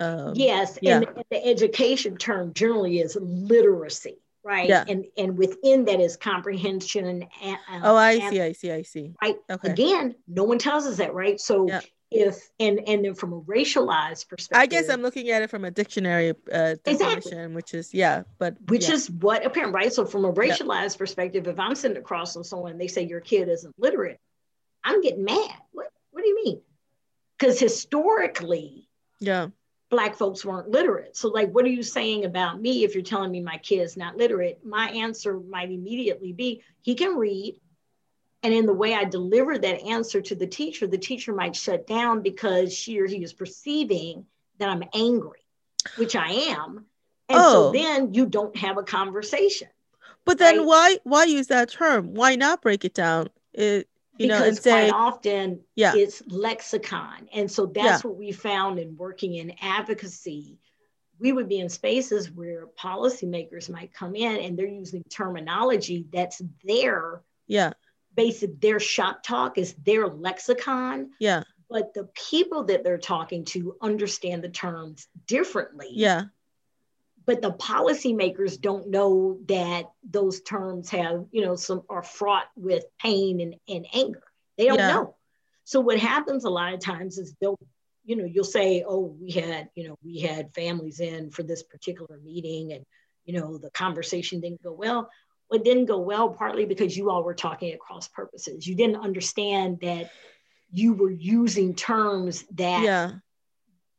um, yes yeah. and, the education term generally is literacy right yeah. and and within that is comprehension and uh, oh i see i see i see right okay again no one tells us that right so yeah. If and and then from a racialized perspective i guess i'm looking at it from a dictionary uh, definition exactly. which is yeah but which yeah. is what apparent right so from a racialized perspective if i'm sitting across from someone and they say your kid isn't literate i'm getting mad what what do you mean? Because historically, yeah, black folks weren't literate. So, like, what are you saying about me if you're telling me my kid's not literate? My answer might immediately be he can read. And in the way I deliver that answer to the teacher, the teacher might shut down because she or he is perceiving that I'm angry, which I am. And oh. so then you don't have a conversation. But then right? why why use that term? Why not break it down? It you know, because say, quite often yeah. it's lexicon. And so that's yeah. what we found in working in advocacy. We would be in spaces where policymakers might come in and they're using terminology that's their yeah basic their shop talk is their lexicon. Yeah. But the people that they're talking to understand the terms differently. Yeah but the policymakers don't know that those terms have, you know, some are fraught with pain and, and anger. They don't yeah. know. So what happens a lot of times is they'll, you know, you'll say, oh, we had, you know, we had families in for this particular meeting and, you know, the conversation didn't go well. It didn't go well partly because you all were talking at cross purposes. You didn't understand that you were using terms that yeah.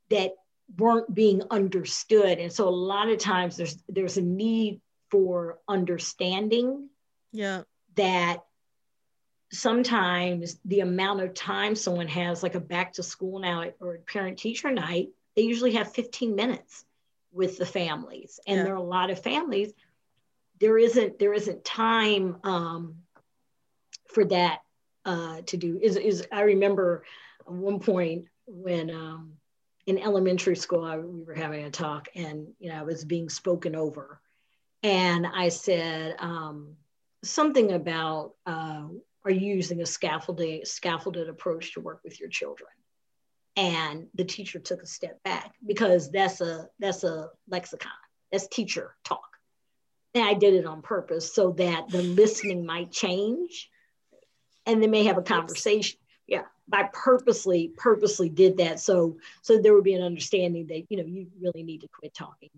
that weren't being understood and so a lot of times there's there's a need for understanding yeah that sometimes the amount of time someone has like a back to school now or parent teacher night they usually have 15 minutes with the families and yeah. there are a lot of families there isn't there isn't time um, for that uh, to do is, is i remember one point when um, in elementary school, I, we were having a talk and, you know, I was being spoken over. And I said um, something about, uh, are you using a scaffolding, scaffolded approach to work with your children? And the teacher took a step back because that's a, that's a lexicon, That's teacher talk. And I did it on purpose so that the listening might change and they may have a conversation. Yeah, I purposely, purposely did that. So so there would be an understanding that, you know, you really need to quit talking,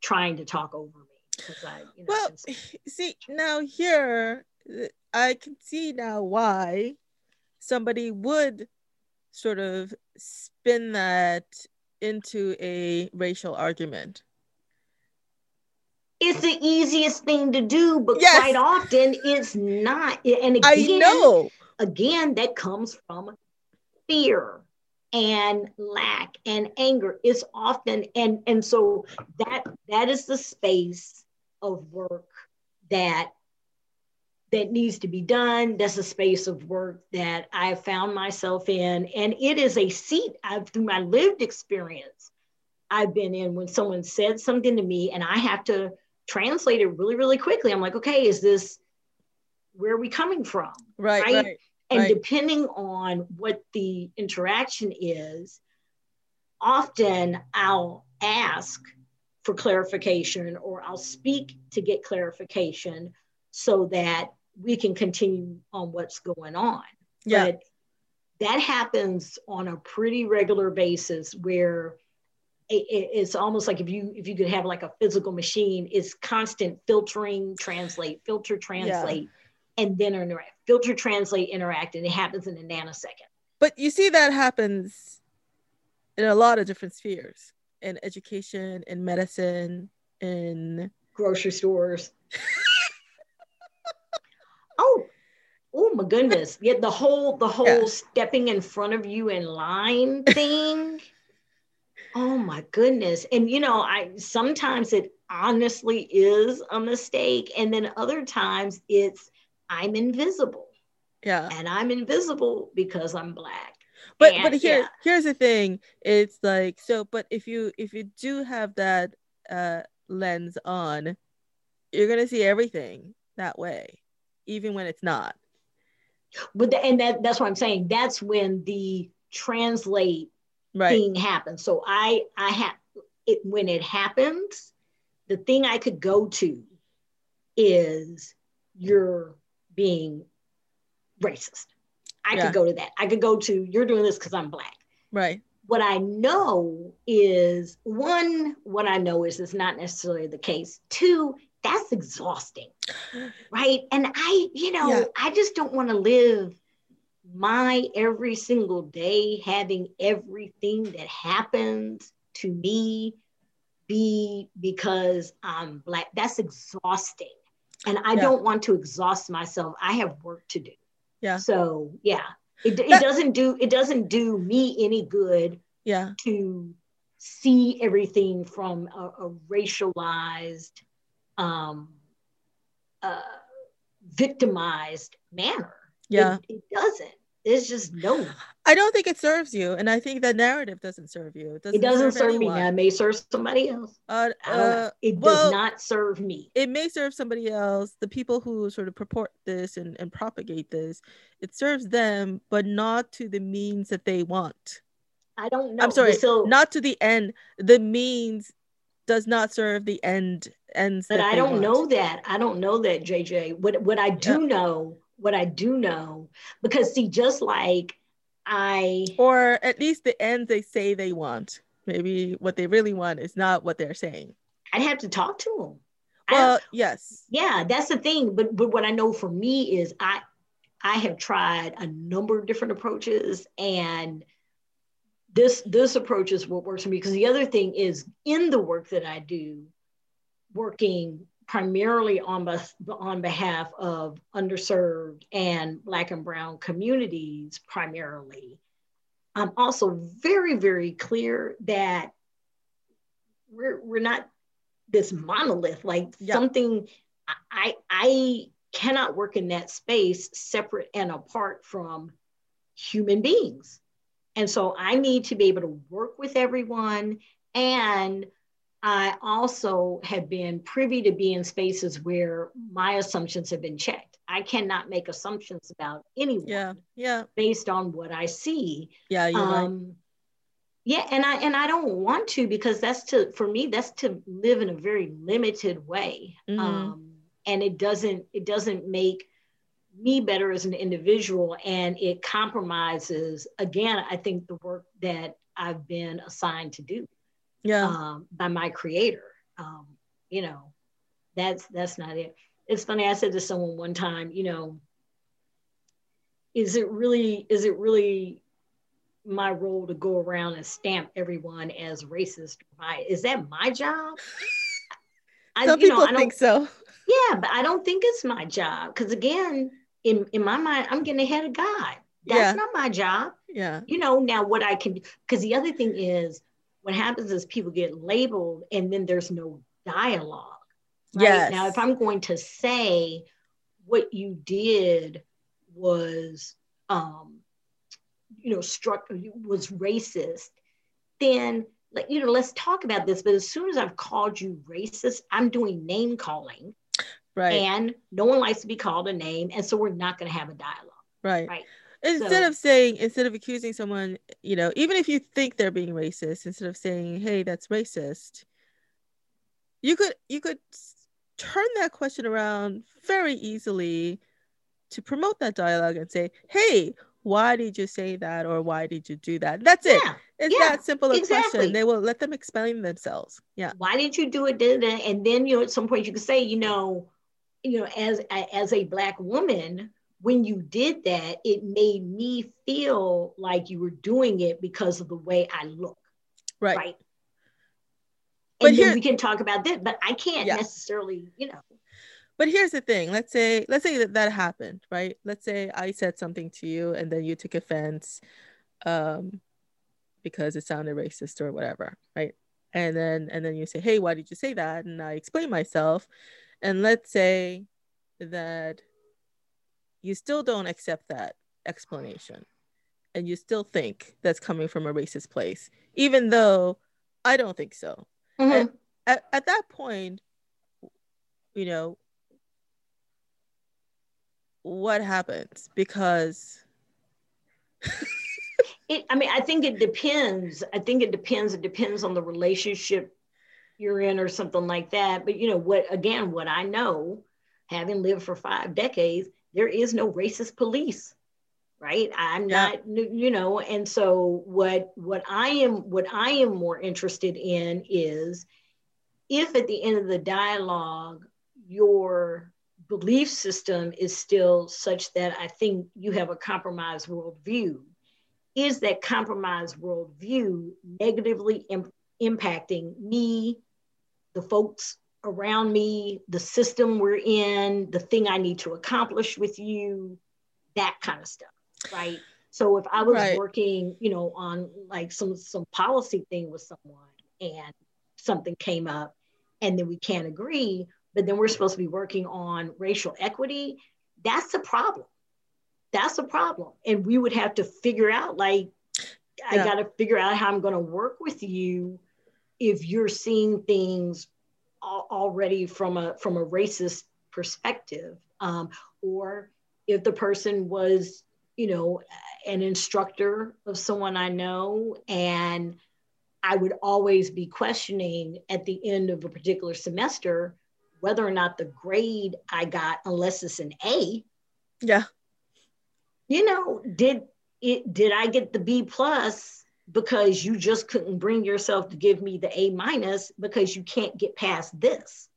trying to talk over me. I, you know, well, see, now here I can see now why somebody would sort of spin that into a racial argument. It's the easiest thing to do, but yes. quite often it's not. And again, I know. Again, that comes from fear and lack and anger. It's often and and so that that is the space of work that that needs to be done. That's a space of work that I found myself in. And it is a seat I've, through my lived experience I've been in when someone said something to me and I have to translate it really, really quickly. I'm like, okay, is this, where are we coming from? Right. right? right and right. depending on what the interaction is, often I'll ask for clarification or I'll speak to get clarification so that we can continue on what's going on. Yeah. But that happens on a pretty regular basis where it, it's almost like if you if you could have like a physical machine, it's constant filtering, translate, filter, translate, yeah. and then interact. Filter, translate, interact, and it happens in a nanosecond. But you see that happens in a lot of different spheres in education, in medicine, in grocery stores. oh, oh my goodness. Yeah, the whole the whole yeah. stepping in front of you in line thing. Oh my goodness. And you know, I sometimes it honestly is a mistake. And then other times it's I'm invisible. Yeah. And I'm invisible because I'm black. But and, but here yeah. here's the thing. It's like so, but if you if you do have that uh lens on, you're gonna see everything that way even when it's not. But the, and that that's what I'm saying. That's when the translate right. thing happens. So I I have it when it happens, the thing I could go to is you're being racist. I yeah. could go to that. I could go to you're doing this because I'm black. Right. What I know is one, what I know is it's not necessarily the case. Two, that's exhausting right and i you know yeah. i just don't want to live my every single day having everything that happens to me be because i'm black that's exhausting and i yeah. don't want to exhaust myself i have work to do yeah so yeah it, it doesn't do it doesn't do me any good yeah to see everything from a, a racialized um, uh, victimized manner. Yeah. It, it, doesn't. It's just no. I don't think it serves you. And I think that narrative doesn't serve you. It doesn't, it doesn't serve, serve me. Now, it may serve somebody else. Uh, uh, it well, does not serve me. It may serve somebody else. The people who sort of purport this and, and propagate this, it serves them, but not to the means that they want. I don't know. I'm sorry, so, not to the end. The means does not serve the end ends. But I don't want. know that. I don't know that, JJ. What what I do yeah. know, what I do know, because see, just like I or at least the ends they say they want. Maybe what they really want is not what they're saying. I'd have to talk to them. Well, I, yes. Yeah, that's the thing. But but what I know for me is I I have tried a number of different approaches and this this approach is what works for me because the other thing is in the work that I do, working primarily on, on behalf of underserved and Black and Brown communities primarily, I'm also very, very clear that we're, we're not this monolith, like yeah. something I, I cannot work in that space separate and apart from human beings. And so I need to be able to work with everyone. And I also have been privy to be in spaces where my assumptions have been checked. I cannot make assumptions about anyone. Yeah. Yeah. Based on what I see. Yeah. You're um, right. yeah and i and i don't want to because that's to for me that's to live in a very limited way mm-hmm. um, and it doesn't it doesn't make me better as an individual and it compromises again i think the work that i've been assigned to do yeah. um, by my creator. Um, you know that's that's not it. It's funny i said to someone one time you know is it really is it really my role to go around and stamp everyone as racist? Is that my job? Some I, people know, think so. Yeah but i don't think it's my job because again in in my mind i'm getting ahead of god. That's yeah. not my job. Yeah. You know now what i can because the other thing is what happens is people get labeled and then there's no dialogue right? yes. Now if i'm going to say what you did was um you know struck was racist then like you know let's talk about this. But as soon as i've called you racist i'm doing name calling. Right. And no one likes to be called a name. And so we're not going to have a dialogue. Right. Right instead so, of saying instead of accusing someone you know even if you think they're being racist instead of saying hey that's racist you could you could turn that question around very easily to promote that dialogue and say hey why did you say that or why did you do that? That's it. It's yeah, that simple a exactly. question they will let them explain themselves. Yeah. Why did you do it and then you know at some point you can say you know you know as as a black woman when you did that it made me feel like you were doing it because of the way i look right. right? And but then here, we can talk about that but i can't yeah. necessarily you know. But here's the thing let's say let's say that that happened right? Let's say i said something to you and then you took offense um because it sounded racist or whatever right? And then and then you say hey why did you say that? And i explain myself. And let's say that you still don't accept that explanation. And you still think that's coming from a racist place even though i don't think so. Mm-hmm. at, at that point you know what happens? Because it, i mean i think it depends. I think it depends. It depends on the relationship you're in or something like that. But you know what again what i know having lived for five decades there is no racist police right i'm yeah. not you know and so what what i am what i am more interested in is if at the end of the dialogue your belief system is still such that i think you have a compromised worldview is that compromised worldview negatively Im- impacting me the folks around me, the system we're in, the thing I need to accomplish with you, that kind of stuff, right? So if I was right. working, you know, on like some some policy thing with someone and something came up and then we can't agree, but then we're supposed to be working on racial equity, that's a problem. That's a problem. And we would have to figure out like yeah. I got to figure out how I'm going to work with you if you're seeing things already from a from a racist perspective um, or if the person was you know an instructor of someone i know and i would always be questioning at the end of a particular semester whether or not the grade i got unless it's an a yeah. you know did it did i get the b plus because you just couldn't bring yourself to give me the A minus because you can't get past this.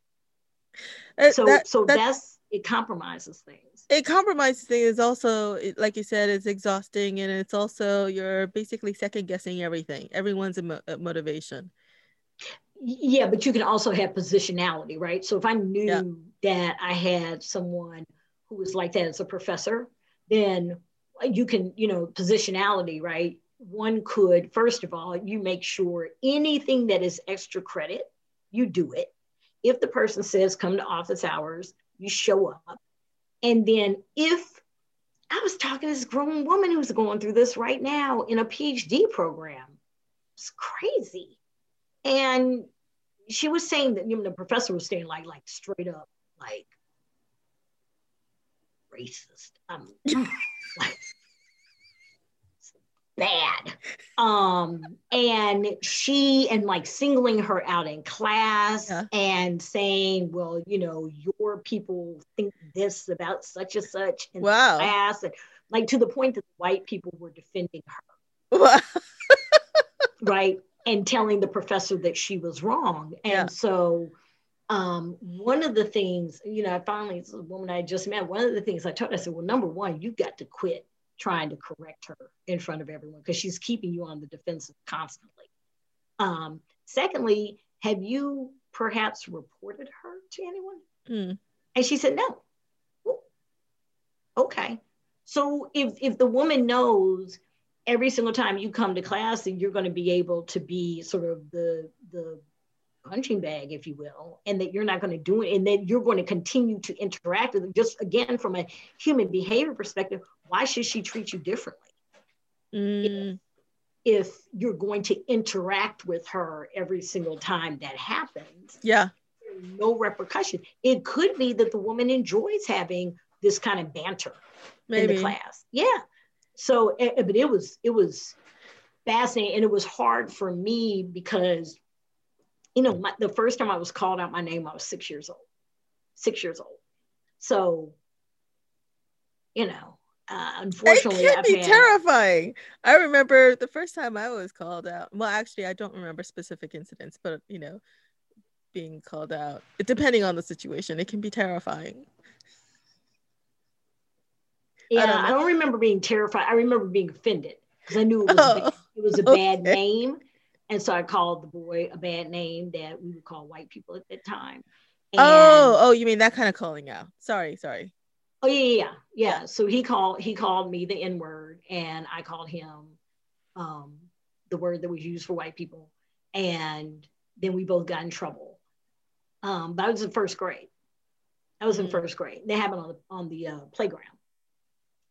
Uh, so that, so that's it compromises things. It compromises things. Also, like you said, it's exhausting, and it's also you're basically second guessing everything. Everyone's a, mo- a motivation. Yeah, but you can also have positionality, right? So if I knew yeah. that I had someone who was like that as a professor, then you can, you know, positionality, right? One could, first of all, you make sure anything that is extra credit, you do it. If the person says come to office hours, you show up. And then if I was talking to this grown woman who's going through this right now in a PhD program, it's crazy. And she was saying that, you know, the professor was saying like, like straight up, like racist. Um, like bad. Um, and she and like singling her out in class yeah. and saying, well, you know, your people think this about such and such in wow. class, and like to the point that white people were defending her. Wow. right. And telling the professor that she was wrong. And yeah. so um, one of the things, you know, I finally, the woman I just met, one of the things I told her, I said, well, number one, you got to quit trying to correct her in front of everyone because she's keeping you on the defensive constantly. Um, secondly, have you perhaps reported her to anyone? Mm. And she said, no. Well, okay. So if, if the woman knows every single time you come to class and you're going to be able to be sort of the, the punching bag, if you will, and that you're not going to do it, and that you're going to continue to interact with them. Just again, from a human behavior perspective, why should she treat you differently? Mm. If, if you're going to interact with her every single time that happens, yeah, no repercussion. It could be that the woman enjoys having this kind of banter Maybe. in the class. Yeah. So, eh, eh, but it was it was fascinating, and it was hard for me because you know, my, the first time I was called out my name, I was six years old. Six years old. So, you know, uh, unfortunately, it can be had, terrifying. I remember the first time I was called out. Well, actually, I don't remember specific incidents, but you know, being called out, depending on the situation, it can be terrifying. Yeah, I don't, I don't remember being terrified. I remember being offended because I knew it was, oh, a, it was a okay. bad name and so I called the boy a bad name that we would call white people at that time. And, oh, oh, you mean that kind of calling out? Sorry, sorry. Oh yeah, yeah, yeah. So he called he called me the N word, and I called him um, the word that was used for white people, and then we both got in trouble. Um, but I was in first grade. I was mm-hmm. in first grade. They happened on the on the uh, playground,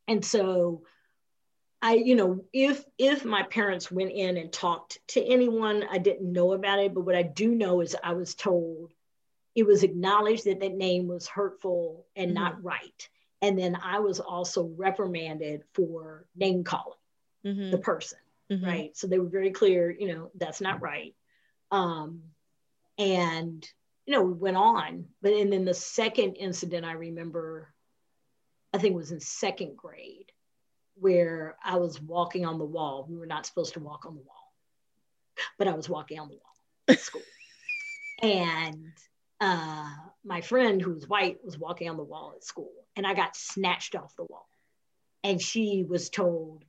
and so I, you know, if if my parents went in and talked to anyone, I didn't know about it. But what I do know is I was told it was acknowledged that that name was hurtful and mm-hmm. not right. And then I was also reprimanded for name calling mm-hmm. the person. Mm-hmm. Right. So they were very clear, you know, that's not right. Um, and you know, we went on. But and then the second incident I remember, I think was in second grade where I was walking on the wall. We were not supposed to walk on the wall, but I was walking on the wall at school. and uh, my friend who was white was walking on the wall at school, and I got snatched off the wall. And she was told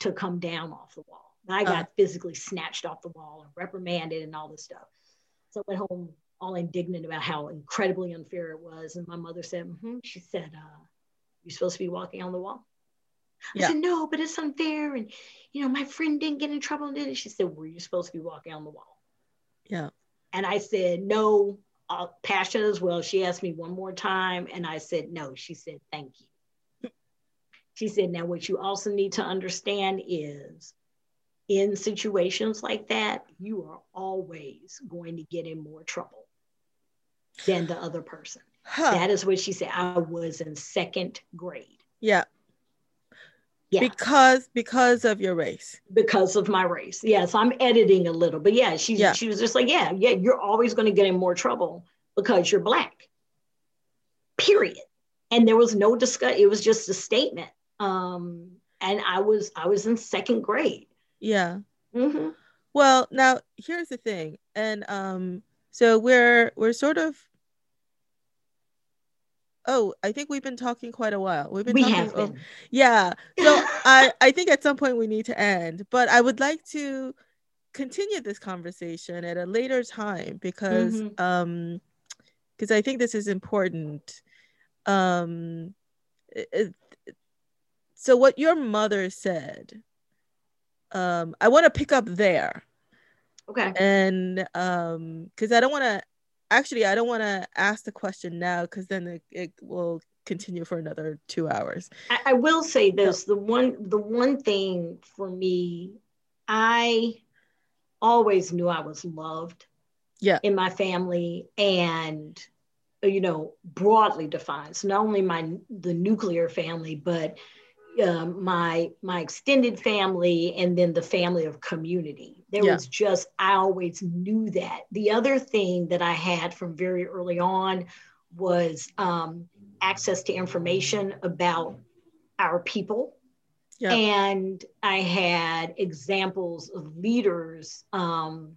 to come down off the wall. And I got uh physically snatched off the wall and reprimanded and all this stuff. So I went home all indignant about how incredibly unfair it was. And my mother said, mm-hmm. she said, uh, you're supposed to be walking on the wall. I said, no, but it's unfair. And, you know, my friend didn't get in trouble and did it. She said, were you supposed to be walking on the wall? Yeah. And I said, no, uh, passion as well. She asked me one more time and I said, no. She said, thank you. She said, now what you also need to understand is in situations like that, you are always going to get in more trouble than the other person. Huh. That is what she said. I was in second grade. Yeah. Yeah. Because because of your race. Because of my race. Yes, I'm editing a little, but yeah, she's yeah. she was just like, yeah, yeah, you're always going to get in more trouble because you're black. Period. And there was no discuss. It was just a statement. Um, and I was I was in second grade. Yeah. Mm-hmm. Well, now here's the thing, and um, so we're we're sort of oh i think we've been talking quite a while. We've been we talking have been. yeah. So i i think at some point we need to end but i would like to continue this conversation at a later time because mm-hmm. um because i think this is important. Um it, so what your mother said um i want to pick up there. Okay. And um because i don't want to actually i don't want to ask the question now because then it, it, will continue for another two hours. I, I will say this the one the one thing for me i always knew i was loved yeah. in my family and you know broadly defined. So not only my the nuclear family but uh, my my extended family and then the family of community there yeah. was just i always knew that the other thing that i had from very early on was um, access to information about our people yeah. and i had examples of leaders um,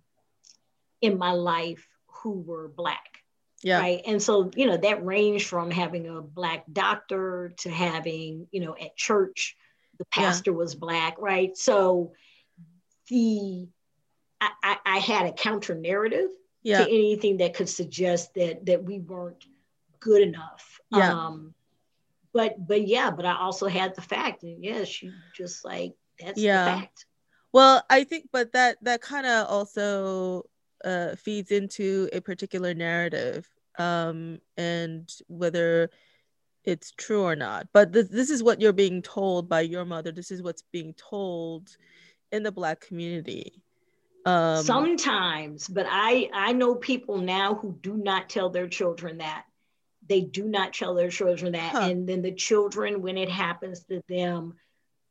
in my life who were black yeah. Right. And so, you know, that ranged from having a black doctor to having, you know, at church, the pastor yeah. was black, right? So the I, I, I had a counter narrative yeah. to anything that could suggest that that we weren't good enough. Yeah. Um, but but yeah, but I also had the fact, and yes, you just like that's yeah. the fact. Well, I think, but that that kind of also uh, feeds into a particular narrative um, and whether it's true or not. But th- this is what you're being told by your mother. This is what's being told in the Black community. Um, Sometimes, but I I know people now who do not tell their children that. They do not tell their children that, huh. and then the children, when it happens to them,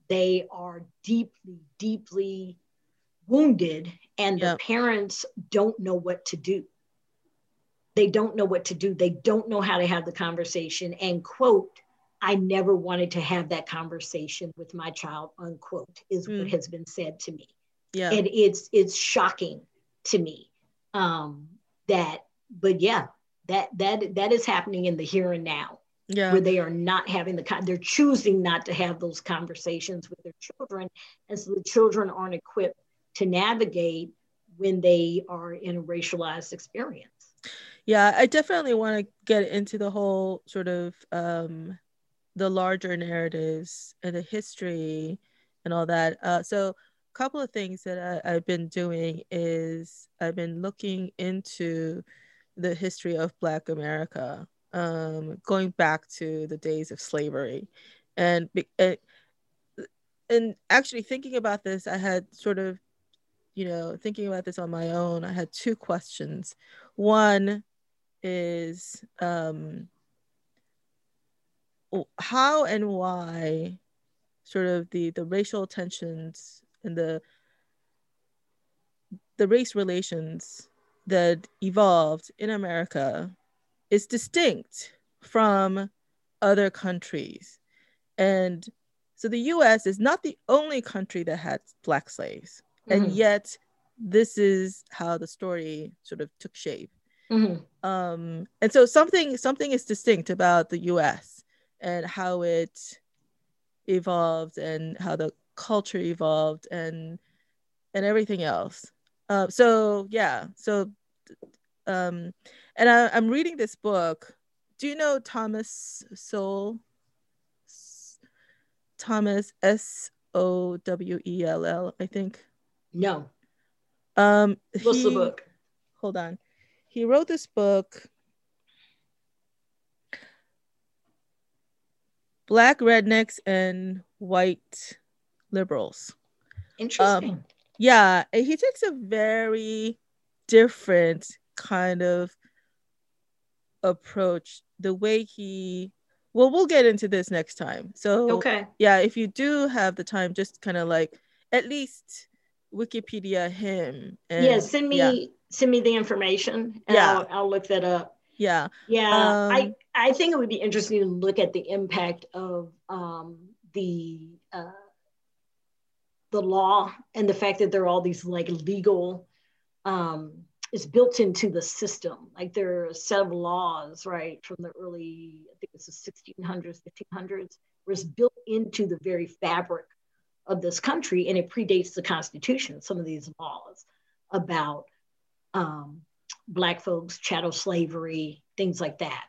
they are deeply, deeply wounded, and yep. the parents don't know what to do they don't know what to do. They don't know how to have the conversation. And quote, I never wanted to have that conversation with my child, unquote, is mm. what has been said to me. Yeah. And it's it's shocking to me. Um, that, but yeah, that that that is happening in the here and now. Yeah. Where they are not having the they're choosing not to have those conversations with their children. And so the children aren't equipped to navigate when they are in a racialized experience yeah i definitely want to get into the whole sort of um the larger narratives and the history and all that uh so couple of things that I, i've been doing is i've been looking into the history of black america um going back to the days of slavery. And and actually thinking about this i had sort of you know thinking about this on my own i had two questions. One is um, how and why sort of the the racial tensions and the the race relations that evolved in America is distinct from other countries. And so the US is not the only country that had black slaves. Mm-hmm. And yet this is how the story sort of took shape. Mm-hmm. Um, and so something something is distinct about the U.S. and how it evolved and how the culture evolved and and everything else. Uh, so yeah, so um, and I, I'm reading this book. Do you know Thomas Sowell? Thomas S O W E L L, I think. No. Um, What's he, the book? Hold on he wrote this book black rednecks and white liberals interesting um, yeah he takes a very different kind of approach the way he well we'll get into this next time so okay yeah if you do have the time just kind of like at least wikipedia him and, yeah send me yeah send me the information and yeah. I'll, I'll look that up. Yeah. Yeah. Um, I, I think it would be interesting to look at the impact of um, the uh, the law and the fact that there are all these like legal um, is built into the system. Like there are a set of laws, right, from the early, I think it's the 1600s, 1500s, where it's built into the very fabric of this country and it predates the Constitution, some of these laws about um, Black folks, chattel slavery, things like that.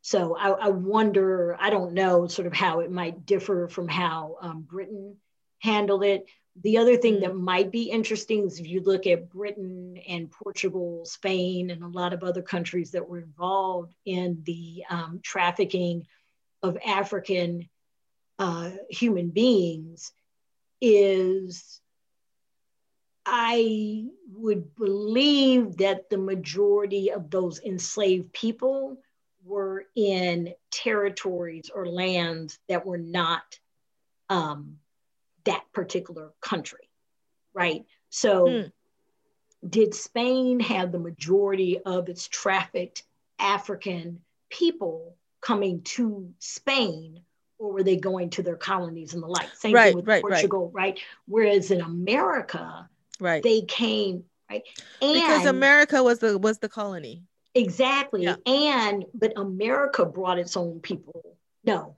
So I, I, wonder, I don't know sort of how it might differ from how um, Britain handled it. The other thing that might be interesting is if you look at Britain and Portugal, Spain, and a lot of other countries that were involved in the um, trafficking of African uh, human beings, is I would believe that the majority of those enslaved people were in territories or lands that were not um, that particular country, right? So, mm. did Spain have the majority of its trafficked African people coming to Spain? Or were they going to their colonies and the like? Same right, thing with right, Portugal, right. right? Whereas in America, right, they came right, and because America was the was the colony. Exactly. Yeah. And but America brought its own people. No.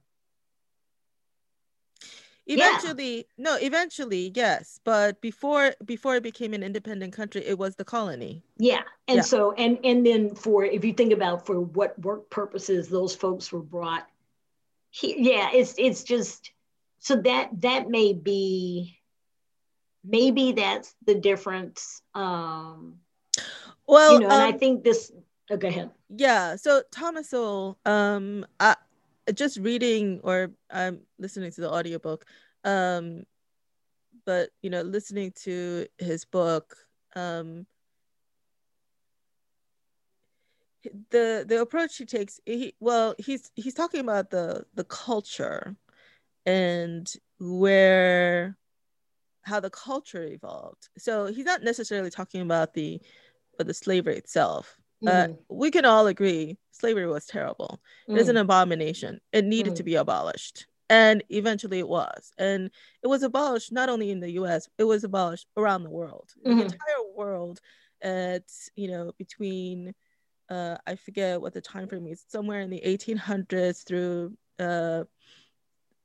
Eventually, yeah. no, eventually, yes. But before before it became an independent country, it was the colony. Yeah. And yeah. so and and then for if you think about for what work purposes those folks were brought here, yeah, it's it's just so that that may be maybe that's the difference. Um well, you know, um, and I um, think this Oh, go ahead. Yeah. So Thomas Sowell, um, I just reading or I'm listening to the audiobook, um, but you know, listening to his book, um, the the approach he takes, he well, he's he's talking about the the culture and where how the culture evolved. So he's not necessarily talking about the but the slavery itself Mm. Uh, we can all agree slavery was terrible. Mm. It is an mm. abomination. It needed mm. to be abolished. And eventually it was. And it was abolished not only in the US, it was abolished around the world. Mm-hmm. The entire world at, you know, between uh, I forget what the time frame is, somewhere in the 1800s through uh,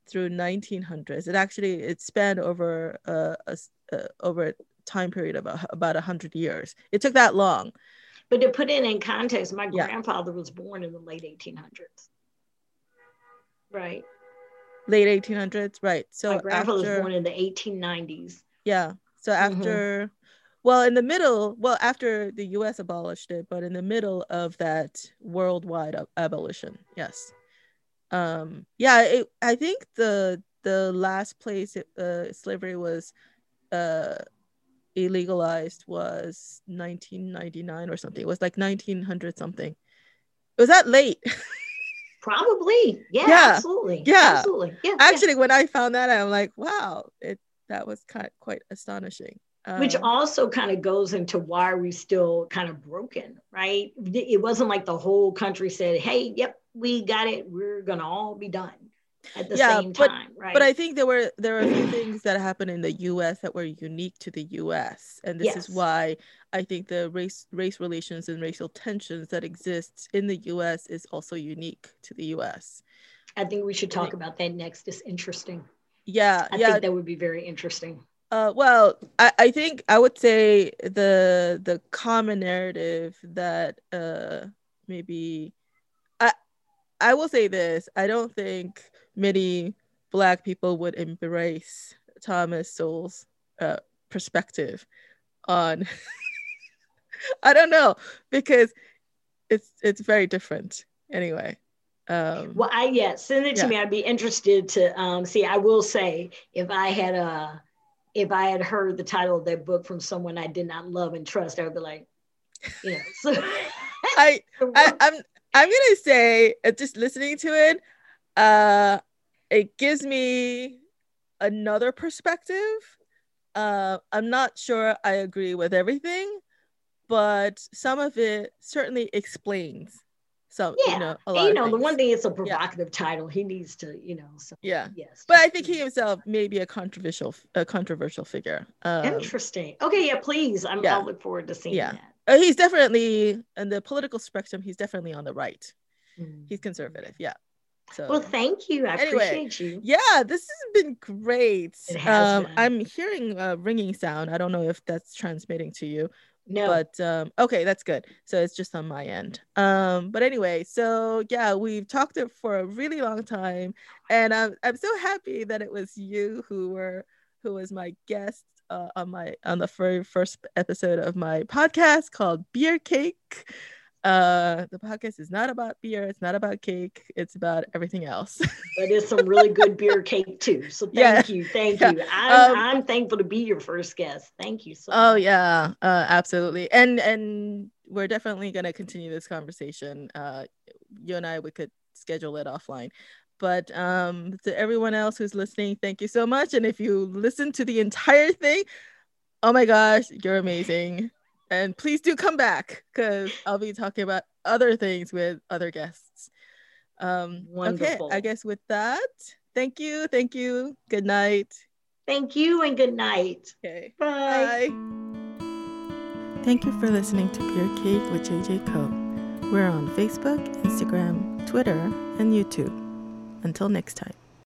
through 1900s. It actually it spanned over uh, a, uh, over a time period of a, about 100 years. It took that long but to put it in context, my yeah. grandfather was born in the late 1800s. Right. Late 1800s, right. So my grandfather after, was born in the 1890s. Yeah. So mm-hmm. after, mm-hmm. well, in the middle, well, after the U.S. abolished it, but in the middle of that worldwide abolition, yes. Um, yeah, it, I think the the last place it, uh, slavery was uh, illegalized was 1999 or something. It was like 1900 something. It Was that late? Probably. Yeah, yeah, absolutely. Yeah. Absolutely. Yeah. Actually, yeah. when I found that, I'm like, wow, it that was kind of quite astonishing. Um, Which also kind of goes into why are we still kind of broken, right? It wasn't like the whole country said, hey, yep, we got it. We're gonna all be done at the yeah, same but, time, right? But I think there were there were a few things that happened in the U.S. that were unique to the U.S. and this yes. is why I think the race race relations and racial tensions that exist in the U.S. is also unique to the U.S. I think we should talk about that next. It's interesting. Yeah, I yeah. think that would be very interesting. Uh, well, I, I think I would say the the common narrative that uh, maybe I I will say this. I don't think many black people would embrace Thomas Sowell's uh, perspective on I don't know because it's it's very different anyway. Um, well, I yeah, send it to yeah. me. I'd be interested to um, see. I will say if I had a uh, if I had heard the title of that book from someone I did not love and trust, I would be like, you know. So I, I I'm I'm gonna say uh, just listening to it, uh, it gives me another perspective. Uh, I'm not sure I agree with everything, but some of it certainly explains So Yeah, you know, you know the one thing it's a provocative yeah. title. He needs to, you know. So, yeah. Yes. But I think he himself may be a controversial, a controversial figure. Um, Interesting. Okay. Yeah. Please. I'm. Yeah. I'll look forward to seeing yeah. that. Uh, he's definitely in the political spectrum. He's definitely on the right. Mm. He's conservative. Yeah. So well, thank you. I anyway, appreciate you. Yeah, this has been great. It has um, been. I'm hearing a ringing sound. I don't know if that's transmitting to you. No. But um, okay, that's good. So it's just on my end. Um, but anyway, so yeah, we've talked it for a really long time, and I'm I'm so happy that it was you who were who was my guest uh, on my on the very first episode of my podcast called Beer Cake. Uh, the podcast is not about beer. It's not about cake. It's about everything else. but it's some really good beer cake too. So thank yeah. you, thank yeah. you. I'm, um, I'm thankful to be your first guest. Thank you so. Oh much. yeah, uh, absolutely. And and we're definitely gonna continue this conversation. Uh, you and I we could schedule it offline. But um, to everyone else who's listening, thank you so much. And if you listen to the entire thing, oh my gosh, you're amazing. And please do come back because I'll be talking about other things with other guests. Um, Wonderful. Okay, I guess with that, thank you. Thank you. Good night. Thank you and good night. Okay. Bye. Bye. Thank you for listening to Beer Cake with JJ Co. We're on Facebook, Instagram, Twitter, and YouTube. Until next time.